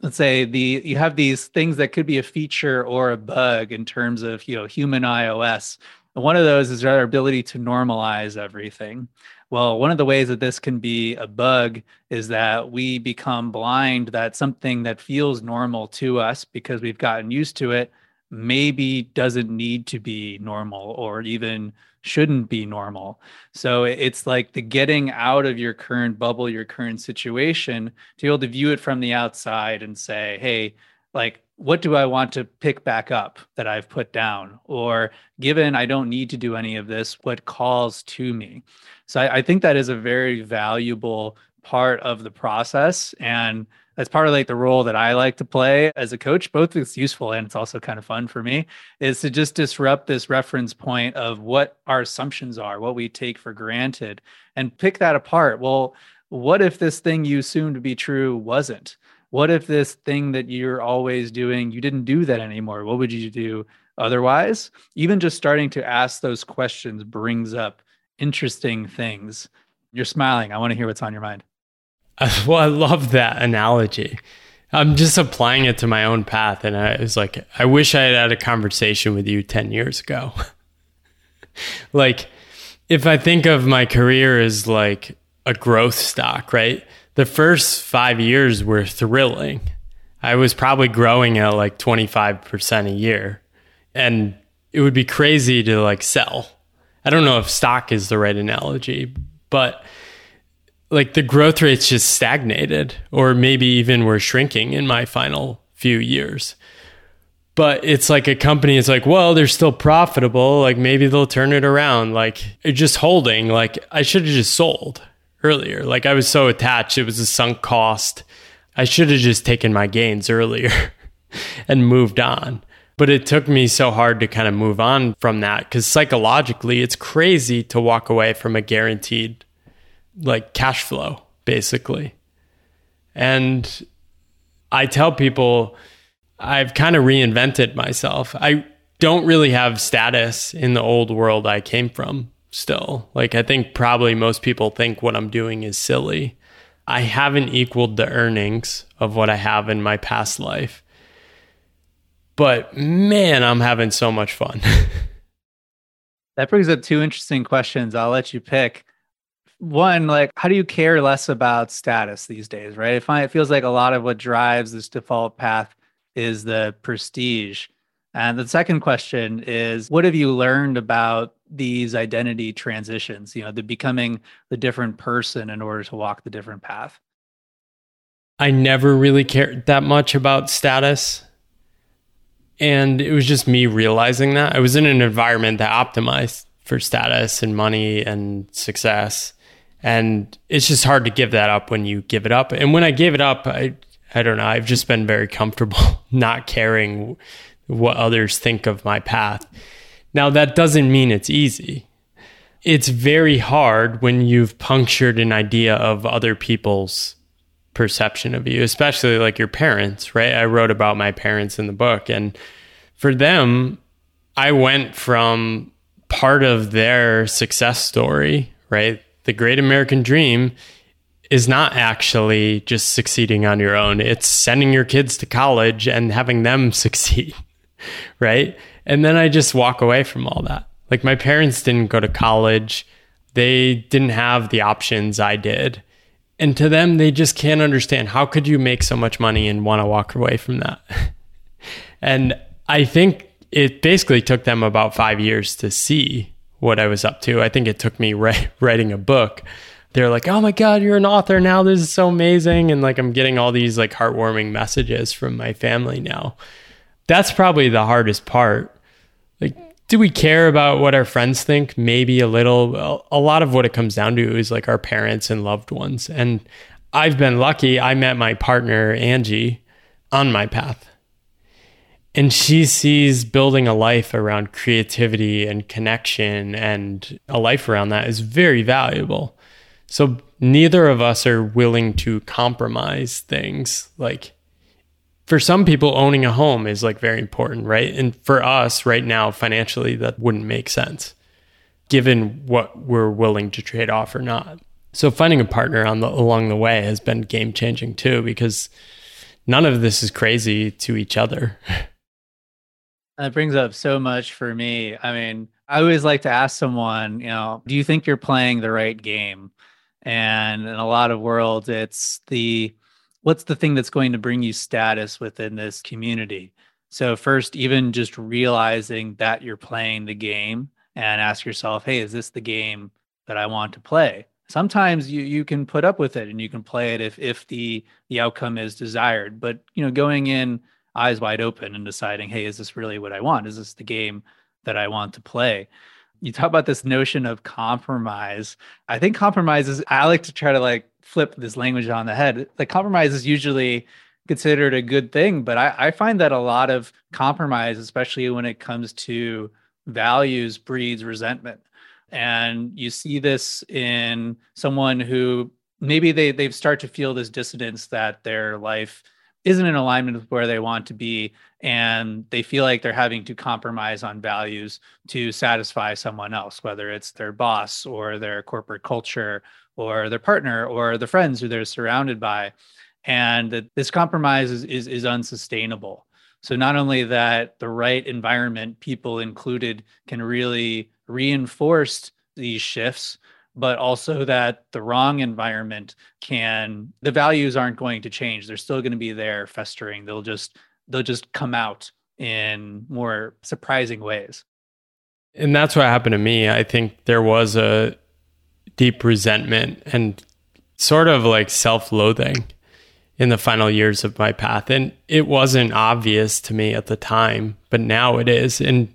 let's say the you have these things that could be a feature or a bug in terms of you know human iOS. And one of those is our ability to normalize everything. Well, one of the ways that this can be a bug is that we become blind that something that feels normal to us because we've gotten used to it maybe doesn't need to be normal or even shouldn't be normal. So it's like the getting out of your current bubble, your current situation, to be able to view it from the outside and say, hey, like what do I want to pick back up that I've put down? Or given I don't need to do any of this, what calls to me? So I, I think that is a very valuable part of the process. And that's part of like the role that I like to play as a coach. Both it's useful and it's also kind of fun for me is to just disrupt this reference point of what our assumptions are, what we take for granted, and pick that apart. Well, what if this thing you assumed to be true wasn't? What if this thing that you're always doing, you didn't do that anymore? What would you do otherwise? Even just starting to ask those questions brings up interesting things. You're smiling. I want to hear what's on your mind. Well, I love that analogy. I'm just applying it to my own path. And I was like, I wish I had had a conversation with you 10 years ago. like, if I think of my career as like a growth stock, right? The first five years were thrilling. I was probably growing at like 25% a year. And it would be crazy to like sell. I don't know if stock is the right analogy, but like the growth rates just stagnated or maybe even were shrinking in my final few years. But it's like a company is like, well, they're still profitable. Like maybe they'll turn it around. Like just holding, like I should have just sold earlier. Like I was so attached, it was a sunk cost. I should have just taken my gains earlier and moved on. But it took me so hard to kind of move on from that because psychologically, it's crazy to walk away from a guaranteed like cash flow, basically. And I tell people I've kind of reinvented myself. I don't really have status in the old world I came from still. Like, I think probably most people think what I'm doing is silly. I haven't equaled the earnings of what I have in my past life. But man, I'm having so much fun. that brings up two interesting questions. I'll let you pick one like how do you care less about status these days right? Find it feels like a lot of what drives this default path is the prestige. And the second question is what have you learned about these identity transitions you know the becoming the different person in order to walk the different path? I never really cared that much about status. And it was just me realizing that. I was in an environment that optimized for status and money and success and it's just hard to give that up when you give it up. And when I gave it up, I I don't know, I've just been very comfortable not caring what others think of my path. Now that doesn't mean it's easy. It's very hard when you've punctured an idea of other people's perception of you, especially like your parents, right? I wrote about my parents in the book and for them, I went from part of their success story, right? The great American dream is not actually just succeeding on your own. It's sending your kids to college and having them succeed. right. And then I just walk away from all that. Like my parents didn't go to college, they didn't have the options I did. And to them, they just can't understand how could you make so much money and want to walk away from that? and I think it basically took them about five years to see what I was up to. I think it took me writing a book. They're like, "Oh my god, you're an author now. This is so amazing." And like I'm getting all these like heartwarming messages from my family now. That's probably the hardest part. Like do we care about what our friends think? Maybe a little. A lot of what it comes down to is like our parents and loved ones. And I've been lucky. I met my partner, Angie, on my path and she sees building a life around creativity and connection and a life around that is very valuable. So neither of us are willing to compromise things. Like for some people owning a home is like very important, right? And for us right now financially that wouldn't make sense given what we're willing to trade off or not. So finding a partner on the along the way has been game changing too because none of this is crazy to each other. That brings up so much for me. I mean, I always like to ask someone, you know, do you think you're playing the right game? And in a lot of worlds, it's the what's the thing that's going to bring you status within this community? So, first, even just realizing that you're playing the game and ask yourself, hey, is this the game that I want to play? Sometimes you you can put up with it and you can play it if if the the outcome is desired. But you know, going in eyes wide open and deciding, hey, is this really what I want? Is this the game that I want to play? You talk about this notion of compromise. I think compromise is, I like to try to like flip this language on the head. Like compromise is usually considered a good thing, but I, I find that a lot of compromise, especially when it comes to values, breeds resentment. And you see this in someone who maybe they they've start to feel this dissonance that their life isn't in alignment with where they want to be and they feel like they're having to compromise on values to satisfy someone else whether it's their boss or their corporate culture or their partner or the friends who they're surrounded by and that this compromise is, is, is unsustainable. So not only that the right environment people included can really reinforce these shifts but also that the wrong environment can the values aren't going to change. They're still going to be there festering. They'll just they'll just come out in more surprising ways. And that's what happened to me. I think there was a deep resentment and sort of like self-loathing in the final years of my path. And it wasn't obvious to me at the time but now it is. And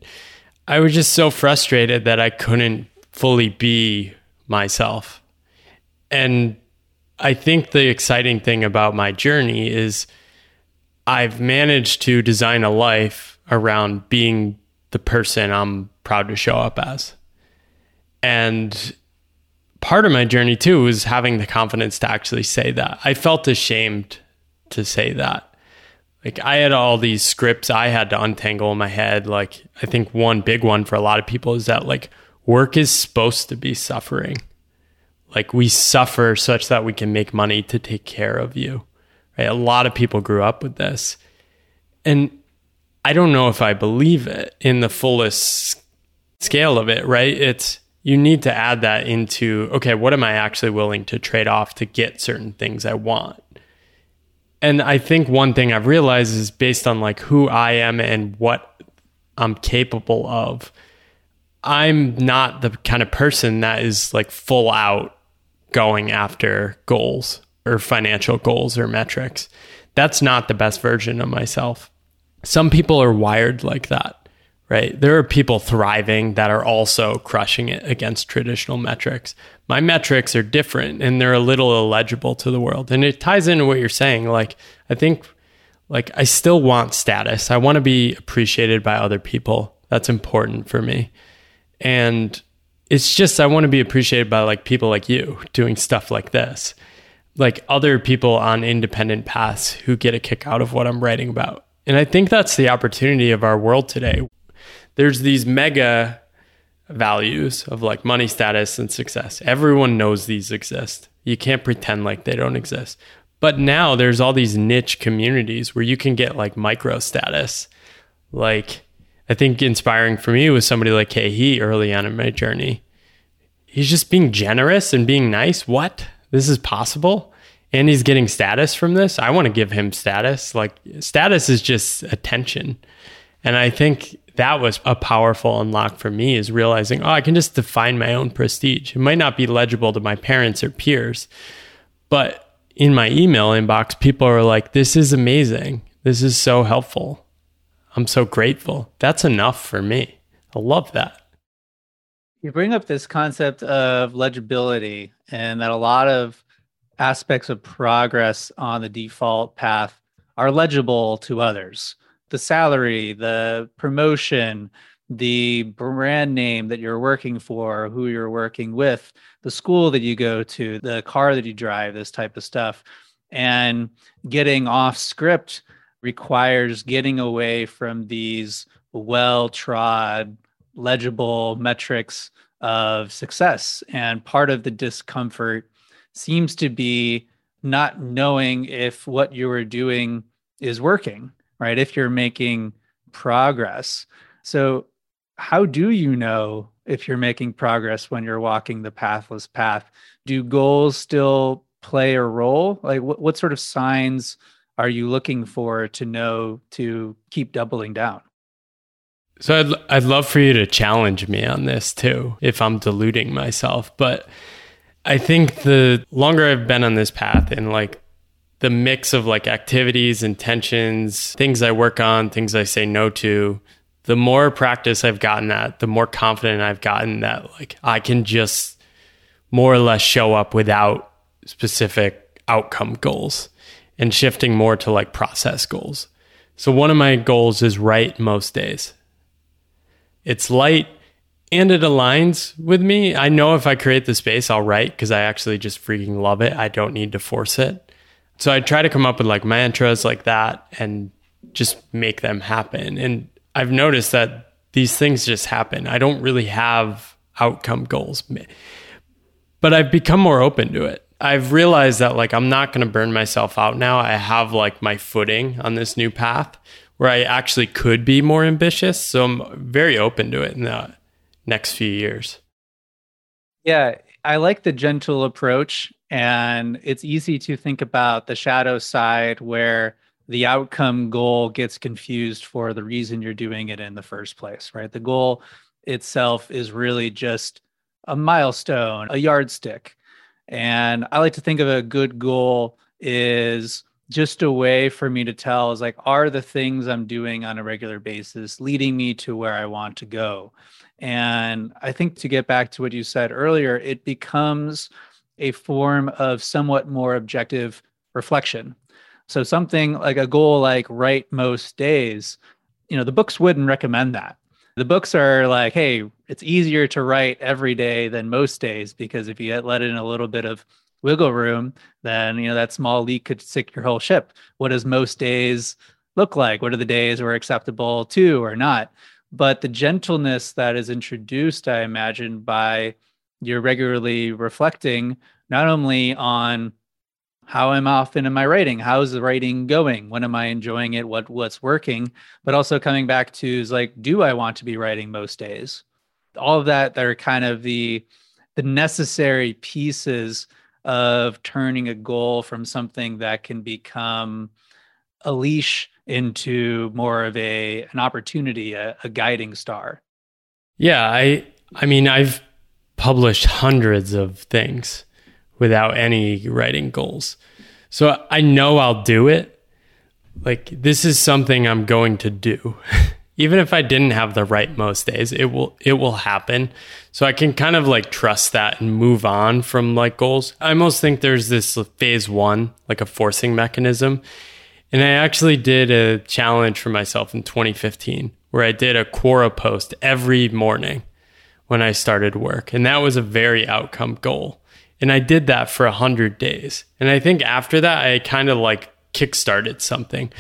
i was just so frustrated that i couldn't fully be myself. And I think the exciting thing about my journey is I've managed to design a life around being the person I'm proud to show up as. And part of my journey too was having the confidence to actually say that. I felt ashamed to say that. Like I had all these scripts I had to untangle in my head. Like I think one big one for a lot of people is that like work is supposed to be suffering. Like we suffer such that we can make money to take care of you. Right? A lot of people grew up with this. And I don't know if I believe it in the fullest scale of it, right? It's you need to add that into okay, what am I actually willing to trade off to get certain things I want? And I think one thing I've realized is based on like who I am and what I'm capable of I'm not the kind of person that is like full out going after goals or financial goals or metrics. That's not the best version of myself. Some people are wired like that, right? There are people thriving that are also crushing it against traditional metrics. My metrics are different and they're a little illegible to the world. And it ties into what you're saying. Like, I think, like, I still want status. I want to be appreciated by other people. That's important for me. And it's just I want to be appreciated by like people like you doing stuff like this. Like other people on independent paths who get a kick out of what I'm writing about. And I think that's the opportunity of our world today. There's these mega values of like money status and success. Everyone knows these exist. You can't pretend like they don't exist. But now there's all these niche communities where you can get like micro status. Like I think inspiring for me was somebody like He early on in my journey. He's just being generous and being nice. What? This is possible? And he's getting status from this. I want to give him status. Like, status is just attention. And I think that was a powerful unlock for me is realizing, oh, I can just define my own prestige. It might not be legible to my parents or peers, but in my email inbox, people are like, this is amazing. This is so helpful. I'm so grateful. That's enough for me. I love that. You bring up this concept of legibility and that a lot of aspects of progress on the default path are legible to others. The salary, the promotion, the brand name that you're working for, who you're working with, the school that you go to, the car that you drive, this type of stuff. And getting off script requires getting away from these well trod, legible metrics of success. And part of the discomfort seems to be not knowing if what you are doing is working, right? If you're making progress. So, how do you know if you're making progress when you're walking the pathless path? Do goals still play a role? Like, what, what sort of signs are you looking for to know to keep doubling down? So I'd I'd love for you to challenge me on this too if I'm deluding myself, but I think the longer I've been on this path and like the mix of like activities, intentions, things I work on, things I say no to, the more practice I've gotten at, the more confident I've gotten that like I can just more or less show up without specific outcome goals and shifting more to like process goals. So one of my goals is write most days. It's light and it aligns with me. I know if I create the space, I'll write because I actually just freaking love it. I don't need to force it. So I try to come up with like mantras like that and just make them happen. And I've noticed that these things just happen. I don't really have outcome goals, but I've become more open to it. I've realized that like I'm not going to burn myself out now. I have like my footing on this new path where I actually could be more ambitious. So I'm very open to it in the next few years. Yeah, I like the gentle approach. And it's easy to think about the shadow side where the outcome goal gets confused for the reason you're doing it in the first place, right? The goal itself is really just a milestone, a yardstick. And I like to think of a good goal is just a way for me to tell is like are the things i'm doing on a regular basis leading me to where i want to go? And i think to get back to what you said earlier it becomes a form of somewhat more objective reflection. So something like a goal like write most days you know the books wouldn't recommend that the books are like hey it's easier to write every day than most days because if you let in a little bit of wiggle room, then you know that small leak could sink your whole ship. What does most days look like? What are the days where acceptable to or not? But the gentleness that is introduced, I imagine, by you're regularly reflecting not only on how am I often in my writing? How's the writing going? When am I enjoying it? What what's working? But also coming back to is like, do I want to be writing most days? All of that that are kind of the the necessary pieces of turning a goal from something that can become a leash into more of a an opportunity, a, a guiding star. Yeah, I I mean I've published hundreds of things without any writing goals. So I know I'll do it. Like this is something I'm going to do. even if I didn't have the right most days, it will it will happen. So I can kind of like trust that and move on from like goals. I almost think there's this phase 1, like a forcing mechanism. And I actually did a challenge for myself in 2015 where I did a Quora post every morning when I started work. And that was a very outcome goal. And I did that for 100 days. And I think after that I kind of like kickstarted something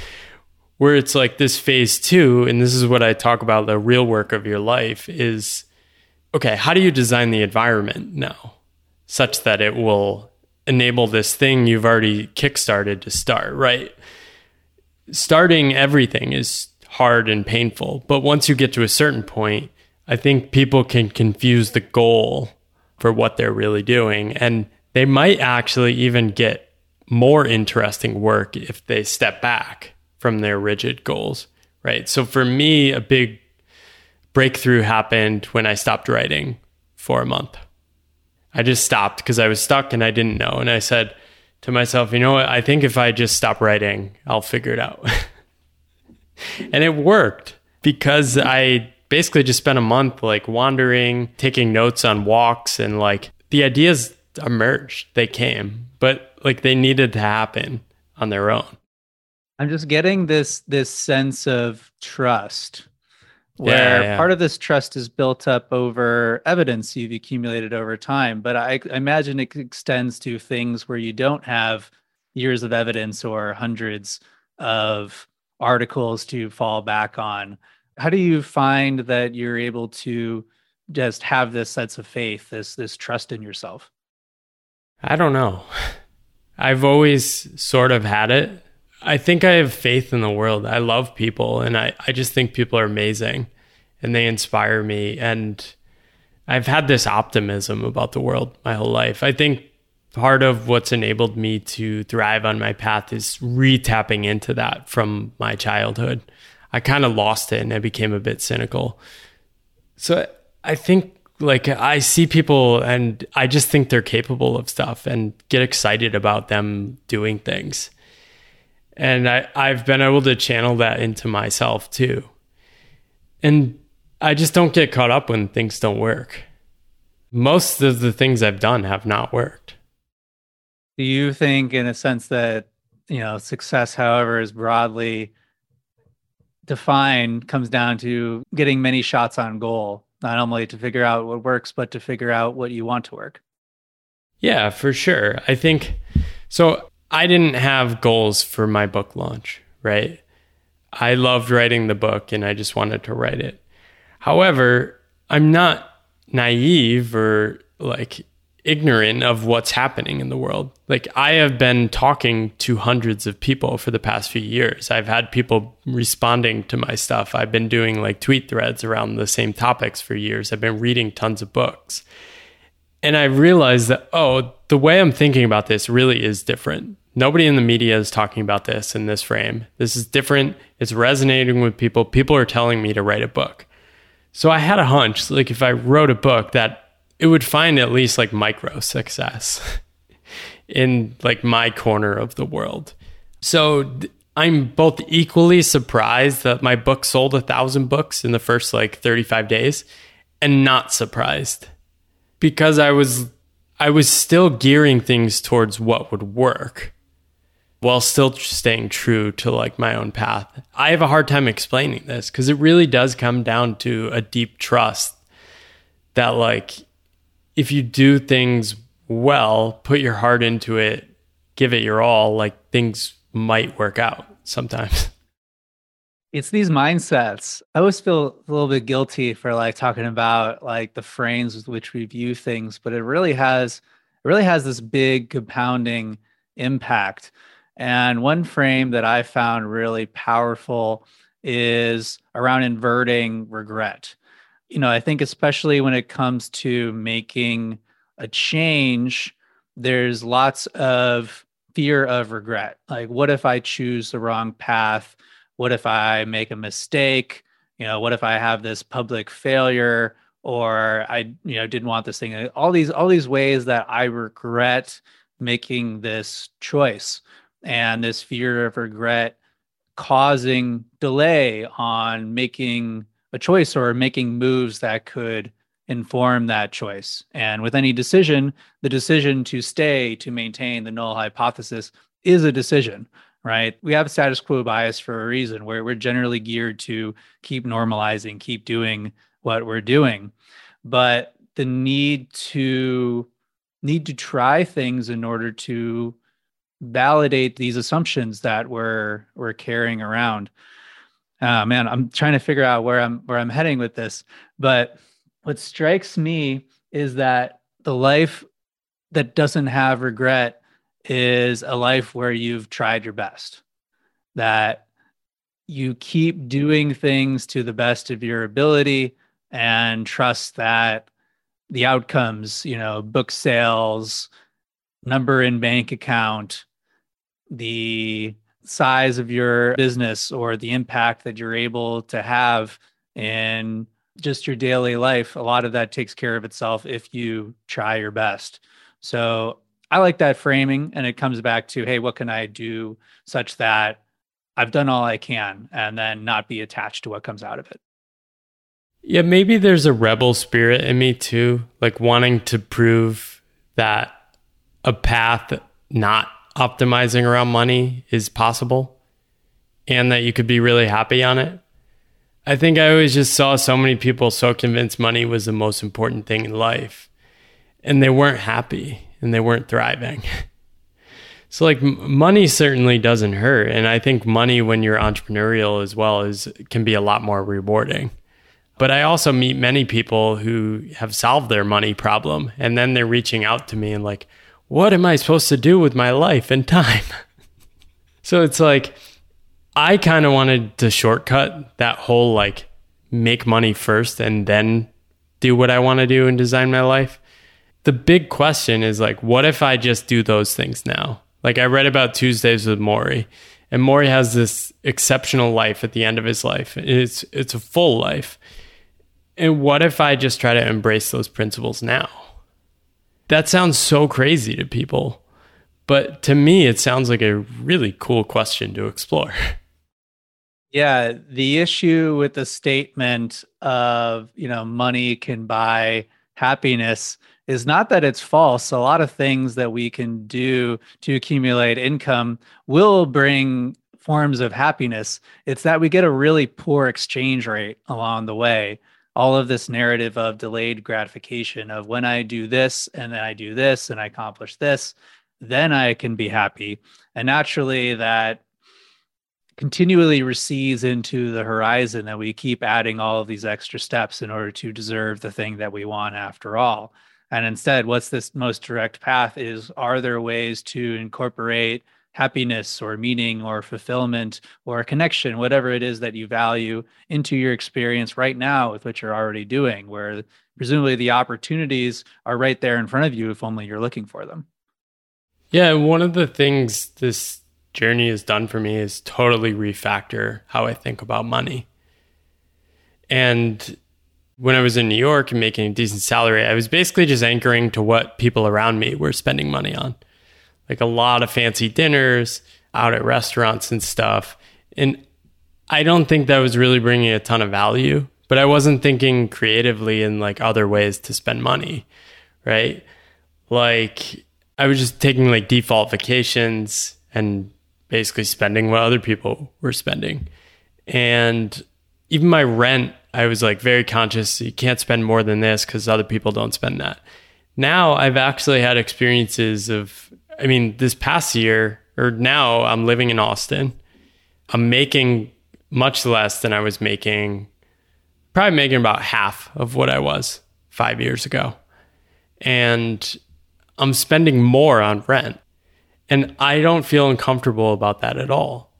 where it's like this phase two, and this is what I talk about the real work of your life is okay, how do you design the environment now such that it will enable this thing you've already kickstarted to start, right? Starting everything is hard and painful, but once you get to a certain point, I think people can confuse the goal for what they're really doing. And they might actually even get more interesting work if they step back from their rigid goals, right? So for me, a big breakthrough happened when I stopped writing for a month. I just stopped because I was stuck and I didn't know. And I said to myself, you know what? I think if I just stop writing, I'll figure it out. and it worked because I basically just spent a month like wandering, taking notes on walks, and like the ideas emerged. They came, but like they needed to happen on their own. I'm just getting this this sense of trust where yeah, yeah. part of this trust is built up over evidence you've accumulated over time but I, I, imagine it extends to things where you don't have years of evidence or hundreds of articles to fall back on how do you find that you're able to just have this sense of faith this this trust in yourself i don't know i've always sort of had it I think I have faith in the world. I love people and I, I just think people are amazing and they inspire me. And I've had this optimism about the world my whole life. I think part of what's enabled me to thrive on my path is retapping into that from my childhood. I kind of lost it and I became a bit cynical. So I think like I see people and I just think they're capable of stuff and get excited about them doing things And I, I've been able to channel that into myself too. And I just don't get caught up when things don't work. Most of the things I've done have not worked. Do you think, in a sense, that, you know, success, however, is broadly defined, comes down to getting many shots on goal, not only to figure out what works, but to figure out what you want to work? Yeah, for sure. I think so. I didn't have goals for my book launch, right? I loved writing the book and I just wanted to write it. However, I'm not naive or like ignorant of what's happening in the world. Like I have been talking to hundreds of people for the past few years. I've had people responding to my stuff. I've been doing like tweet threads around the same topics for years. I've been reading tons of books. And I realized that oh, the way I'm thinking about this really is different. Nobody in the media is talking about this in this frame. This is different. It's resonating with people. People are telling me to write a book. So I had a hunch like if I wrote a book that it would find at least like micro success in like my corner of the world. So I'm both equally surprised that my book sold a thousand books in the first like 35 days and not surprised because I was I was still gearing things towards what would work while still staying true to like my own path. I have a hard time explaining this because it really does come down to a deep trust that like if you do things well, put your heart into it, give it your all, like things might work out sometimes. It's these mindsets. I always feel a little bit guilty for like talking about like the frames with which we view things, but it really has it really has this big compounding impact. And one frame that I found really powerful is around inverting regret you know, I think especially when it comes to making a change, there's lots of fear of regret. Like, what if I choose the wrong path? What if I make a mistake? You know, what if I have this public failure or I, you know, didn't want this thing? All these, all these ways that I regret making this choice and this fear of regret causing delay on making a choice or making moves that could inform that choice. And with any decision, the decision to stay, to maintain the null hypothesis is a decision, right? We have status quo bias for a reason where we're generally geared to keep normalizing, keep doing what we're doing. But the need to need to try things in order to validate these assumptions that we're we're carrying around oh man, I'm trying to figure out where I'm where I'm heading with this. But what strikes me is that the life that doesn't have regret is a life where you've tried your best. That you keep doing things to the best of your ability and trust that the outcomes, you know, book sales, number in bank account, the size of your business or the impact that you're able to have in just your daily life, a lot of that takes care of itself if you try your best. So I like that framing. And it comes back to, hey, what can I do such that I've done all I can and then not be attached to what comes out of it? Yeah, maybe there's a rebel spirit in me too, like wanting to prove that a path not optimizing around money is possible and that you could be really happy on it. I think I always just saw so many people so convinced money was the most important thing in life and they weren't happy and they weren't thriving. so like money certainly doesn't hurt and I think money when you're entrepreneurial as well is can be a lot more rewarding. But I also meet many people who have solved their money problem and then they're reaching out to me and like what am I supposed to do with my life and time? so it's like, I kind of wanted to shortcut that whole like make money first and then do what I want to do and design my life. The big question is like, what if I just do those things now? Like I read about Tuesdays with Morrie, and Morrie has this exceptional life at the end of his life. It's it's a full life. And what if I just try to embrace those principles now? That sounds so crazy to people. But to me, it sounds like a really cool question to explore. Yeah, the issue with the statement of, you know, money can buy happiness is not that it's false. A lot of things that we can do to accumulate income will bring forms of happiness. It's that we get a really poor exchange rate along the way. All of this narrative of delayed gratification of when I do this and then I do this and I accomplish this, then I can be happy. And naturally, that continually recedes into the horizon that we keep adding all of these extra steps in order to deserve the thing that we want after all. And instead, what's this most direct path is are there ways to incorporate happiness or meaning or fulfillment or connection, whatever it is that you value, into your experience right now with what you're already doing, where presumably the opportunities are right there in front of you if only you're looking for them. Yeah, one of the things this journey has done for me is totally refactor how I think about money. And when I was in New York and making a decent salary, I was basically just anchoring to what people around me were spending money on like a lot of fancy dinners out at restaurants and stuff. And I don't think that was really bringing a ton of value, but I wasn't thinking creatively in like other ways to spend money, right? Like I was just taking like default vacations and basically spending what other people were spending. And even my rent, I was like very conscious you can't spend more than this because other people don't spend that. Now I've actually had experiences of I mean, this past year or now I'm living in Austin. I'm making much less than I was making, probably making about half of what I was five years ago. And I'm spending more on rent. And I don't feel uncomfortable about that at all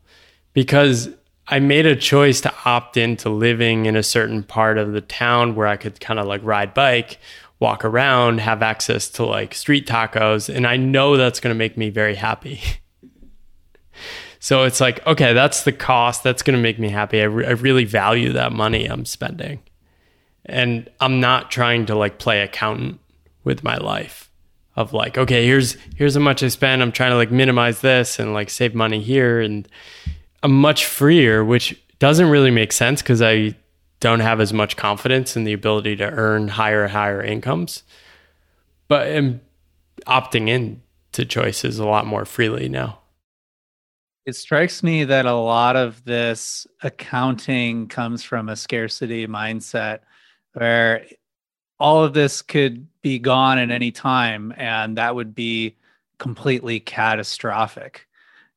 because I made a choice to opt into living in a certain part of the town where I could kind of like ride bike walk around, have access to like street tacos, and I know that's going to make me very happy. so it's like, okay, that's the cost. That's going to make me happy. I, re- I really value that money I'm spending. And I'm not trying to like play accountant with my life of like, okay, here's here's how much I spend. I'm trying to like minimize this and like save money here and I'm much freer, which doesn't really make sense because I don't have as much confidence in the ability to earn higher higher incomes but am opting in to choices a lot more freely now. It strikes me that a lot of this accounting comes from a scarcity mindset where all of this could be gone at any time and that would be completely catastrophic.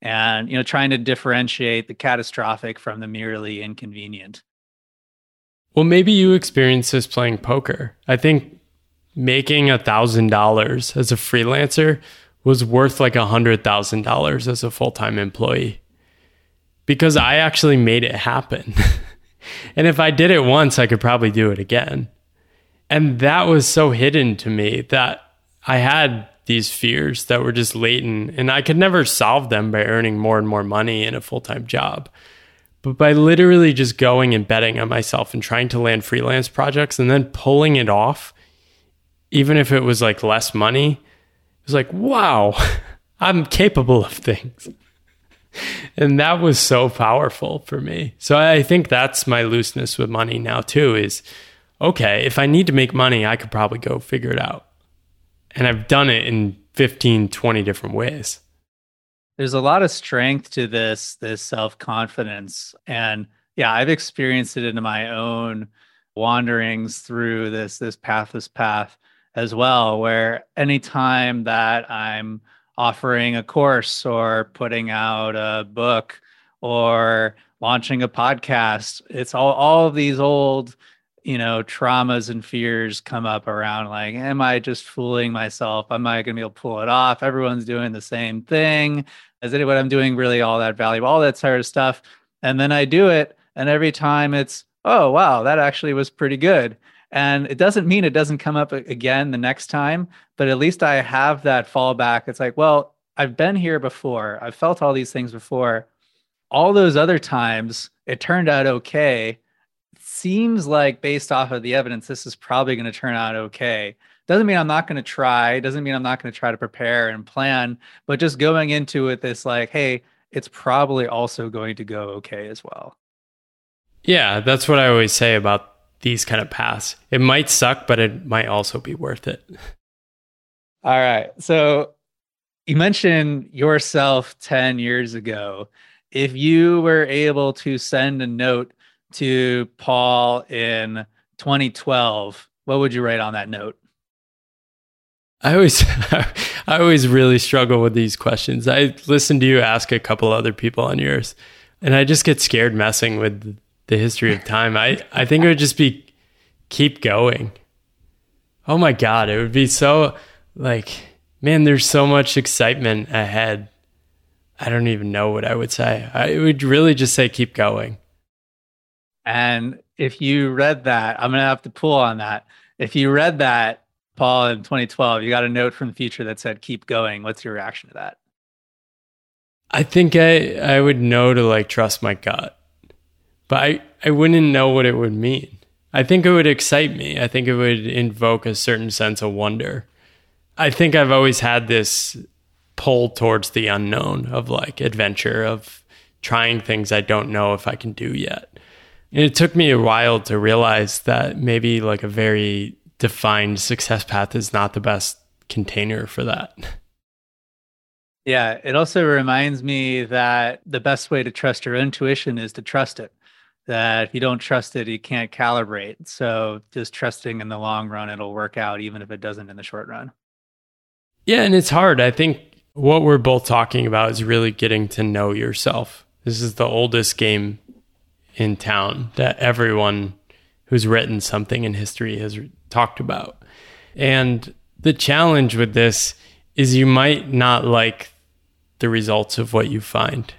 And you know trying to differentiate the catastrophic from the merely inconvenient well, maybe you experience this playing poker. I think making a thousand dollars as a freelancer was worth like a hundred thousand dollars as a full time employee because I actually made it happen. and if I did it once, I could probably do it again. And that was so hidden to me that I had these fears that were just latent and I could never solve them by earning more and more money in a full time job. But by literally just going and betting on myself and trying to land freelance projects and then pulling it off, even if it was like less money, it was like, wow, I'm capable of things. and that was so powerful for me. So I think that's my looseness with money now too is okay, if I need to make money, I could probably go figure it out. And I've done it in 15, 20 different ways there's a lot of strength to this this self-confidence. And yeah i've experienced it in my own wanderings through this this pathless path as well where anytime that i'm offering a course or putting out a book or launching a podcast it's all all of these old you know traumas and fears come up around like am i just fooling myself? Am i going to be able to pull it off? Everyone's doing the same thing. Is it what i'm doing really all that valuable? All that sort of stuff. And then i do it and every time it's oh wow that actually was pretty good. And it doesn't mean it doesn't come up again the next time but at least i have that fallback. It's like well i've been here before. I've felt all these things before. All those other times it turned out okay seems like based off of the evidence, this is probably going to turn out okay. doesn't mean I'm not going to try, doesn't mean I'm not going to try to prepare and plan, but just going into it this like, hey, it's probably also going to go okay as well. Yeah, that's what I always say about these kind of paths. It might suck, but it might also be worth it. All right. So you mentioned yourself 10 years ago. If you were able to send a note to Paul in 2012, what would you write on that note? I always I always really struggle with these questions. I listened to you ask a couple other people on yours and I just get scared messing with the history of time. I I think it would just be keep going. Oh my god, it would be so like man, there's so much excitement ahead. I don't even know what I would say. I would really just say keep going. And if you read that, I'm going to have to pull on that. If you read that, Paul, in 2012, you got a note from the future that said keep going. What's your reaction to that? I think I I would know to like trust my gut. But I, I wouldn't know what it would mean. I think it would excite me. I think it would invoke a certain sense of wonder. I think I've always had this pull towards the unknown of like adventure, of trying things I don't know if I can do yet. And it took me a while to realize that maybe like a very defined success path is not the best container for that. Yeah, it also reminds me that the best way to trust your intuition is to trust it. That if you don't trust it, you can't calibrate. So just trusting in the long run, it'll work out, even if it doesn't in the short run. Yeah, and it's hard. I think what we're both talking about is really getting to know yourself. This is the oldest game in town that everyone who's written something in history has talked about. And the challenge with this is you might not like the results of what you find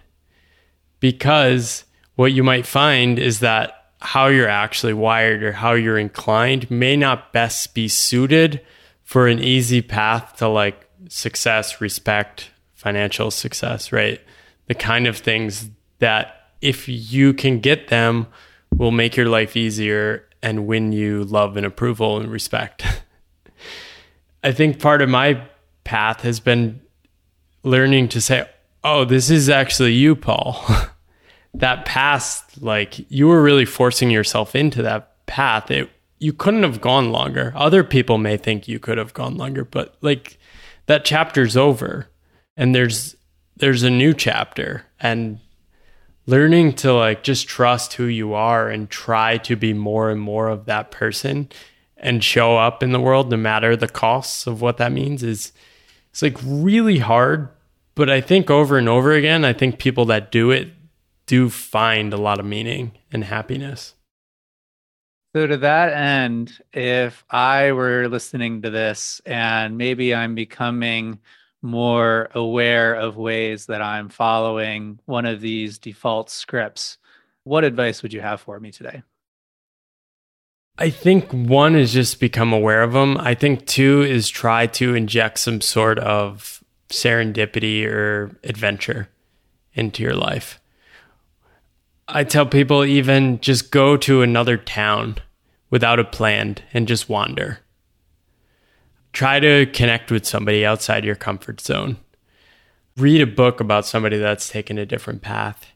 because what you might find is that how you're actually wired or how you're inclined may not best be suited for an easy path to like success, respect, financial success, right? The kind of things that if you can get them will make your life easier and win you love and approval and respect. I think part of my path has been learning to say, "Oh, this is actually you, Paul." that past like you were really forcing yourself into that path. It you couldn't have gone longer. Other people may think you could have gone longer, but like that chapter's over and there's there's a new chapter and learning to like just trust who you are and try to be more and more of that person and show up in the world no matter the costs of what that means is it's like really hard. But i think over and over again i think people that do it do find a lot of meaning and happiness. So, to that end, if I were listening to this and maybe I'm becoming more aware of ways that I'm following one of these default scripts, what advice would you have for me today? I think one is just become aware of them. I think two is try to inject some sort of serendipity or adventure into your life. I tell people even just go to another town without a plan and just wander. Try to connect with somebody outside your comfort zone. Read a book about somebody that's taken a different path.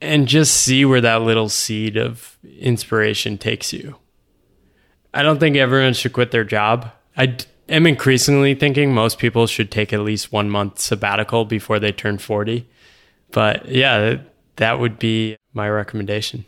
And just see where that little seed of inspiration takes you. I don't think everyone should quit their job. I am increasingly thinking most people should take at least one month sabbatical before they turn 40. But yeah, that would be my recommendation.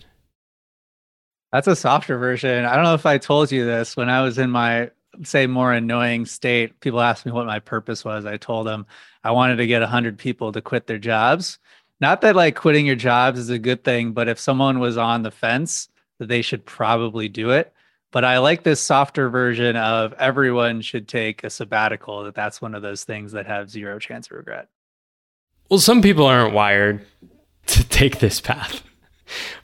That's a softer version. I don't know if I told you this when I was in my say more annoying state. People asked me what my purpose was. I told them I wanted to get 100 people to quit their jobs. Not that like quitting your jobs is a good thing, but if someone was on the fence, that they should probably do it. But I like this softer version of everyone should take a sabbatical. That that's one of those things that have zero chance of regret. Well, some people aren't wired to take this path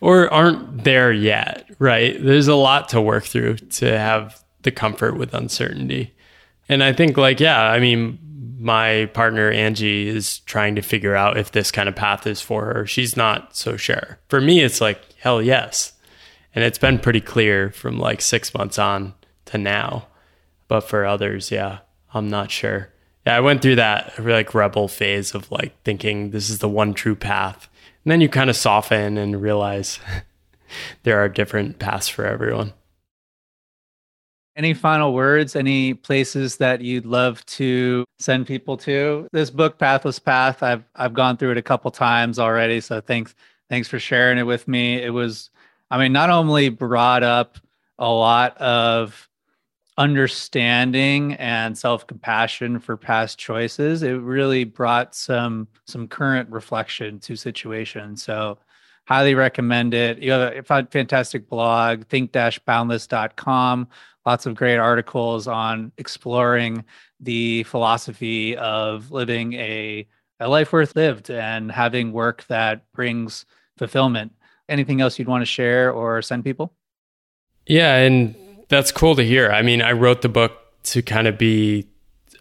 or aren't there yet, right? There's a lot to work through to have the comfort with uncertainty. And I think, like, yeah, I mean, my partner Angie is trying to figure out if this kind of path is for her. She's not so sure. For me, it's like, hell yes. And it's been pretty clear from like six months on to now But for others, yeah, I'm not sure. Yeah, I went through that like rebel phase of like thinking this is the one true path. And then you kind of soften and realize there are different paths for everyone. Any final words? Any places that you'd love to send people to? This book, Pathless Path, I've I've gone through it a couple times already. So thanks thanks for sharing it with me. It was, I mean, not only brought up a lot of understanding and self-compassion for past choices it really brought some some current reflection to situations so highly recommend it you have a fantastic blog think-boundless.com lots of great articles on exploring the philosophy of living a, a life worth lived and having work that brings fulfillment anything else you'd want to share or send people yeah and that's cool to hear. I mean, I wrote the book to kind of be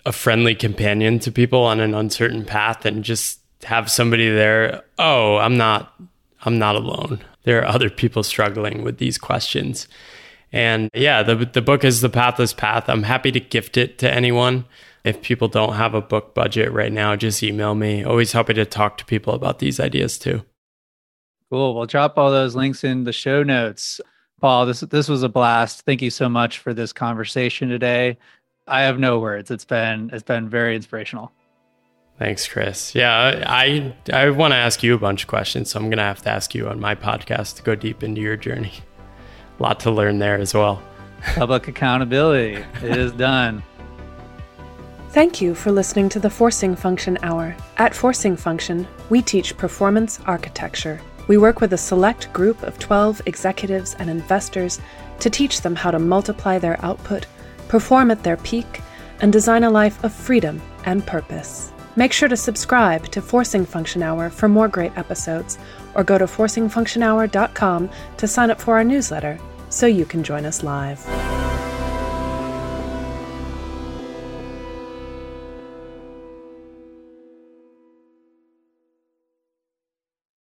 a friendly companion to people on an uncertain path and just have somebody there. Oh, I'm not I'm not alone. There are other people struggling with these questions. And yeah, the the book is The Pathless Path. I'm happy to gift it to anyone. If people don't have a book budget right now, just email me. Always happy to talk to people about these ideas too. Cool. We'll drop all those links in the show notes. Paul, this this was a blast. Thank you so much for this conversation today. I have no words. It's been it's been very inspirational. Thanks, Chris. Yeah, I I want to ask you a bunch of questions, so I'm gonna have to ask you on my podcast to go deep into your journey. A lot to learn there as well. Public accountability. it is done. Thank you for listening to the Forcing Function Hour. At Forcing Function, we teach performance architecture we work with a select group of 12 executives and investors to teach them how to multiply their output, perform at their peak, and design a life of freedom and purpose. Make sure to subscribe to Forcing Function Hour for more great episodes, or go to forcingfunctionhour.com to sign up for our newsletter so you can join us live.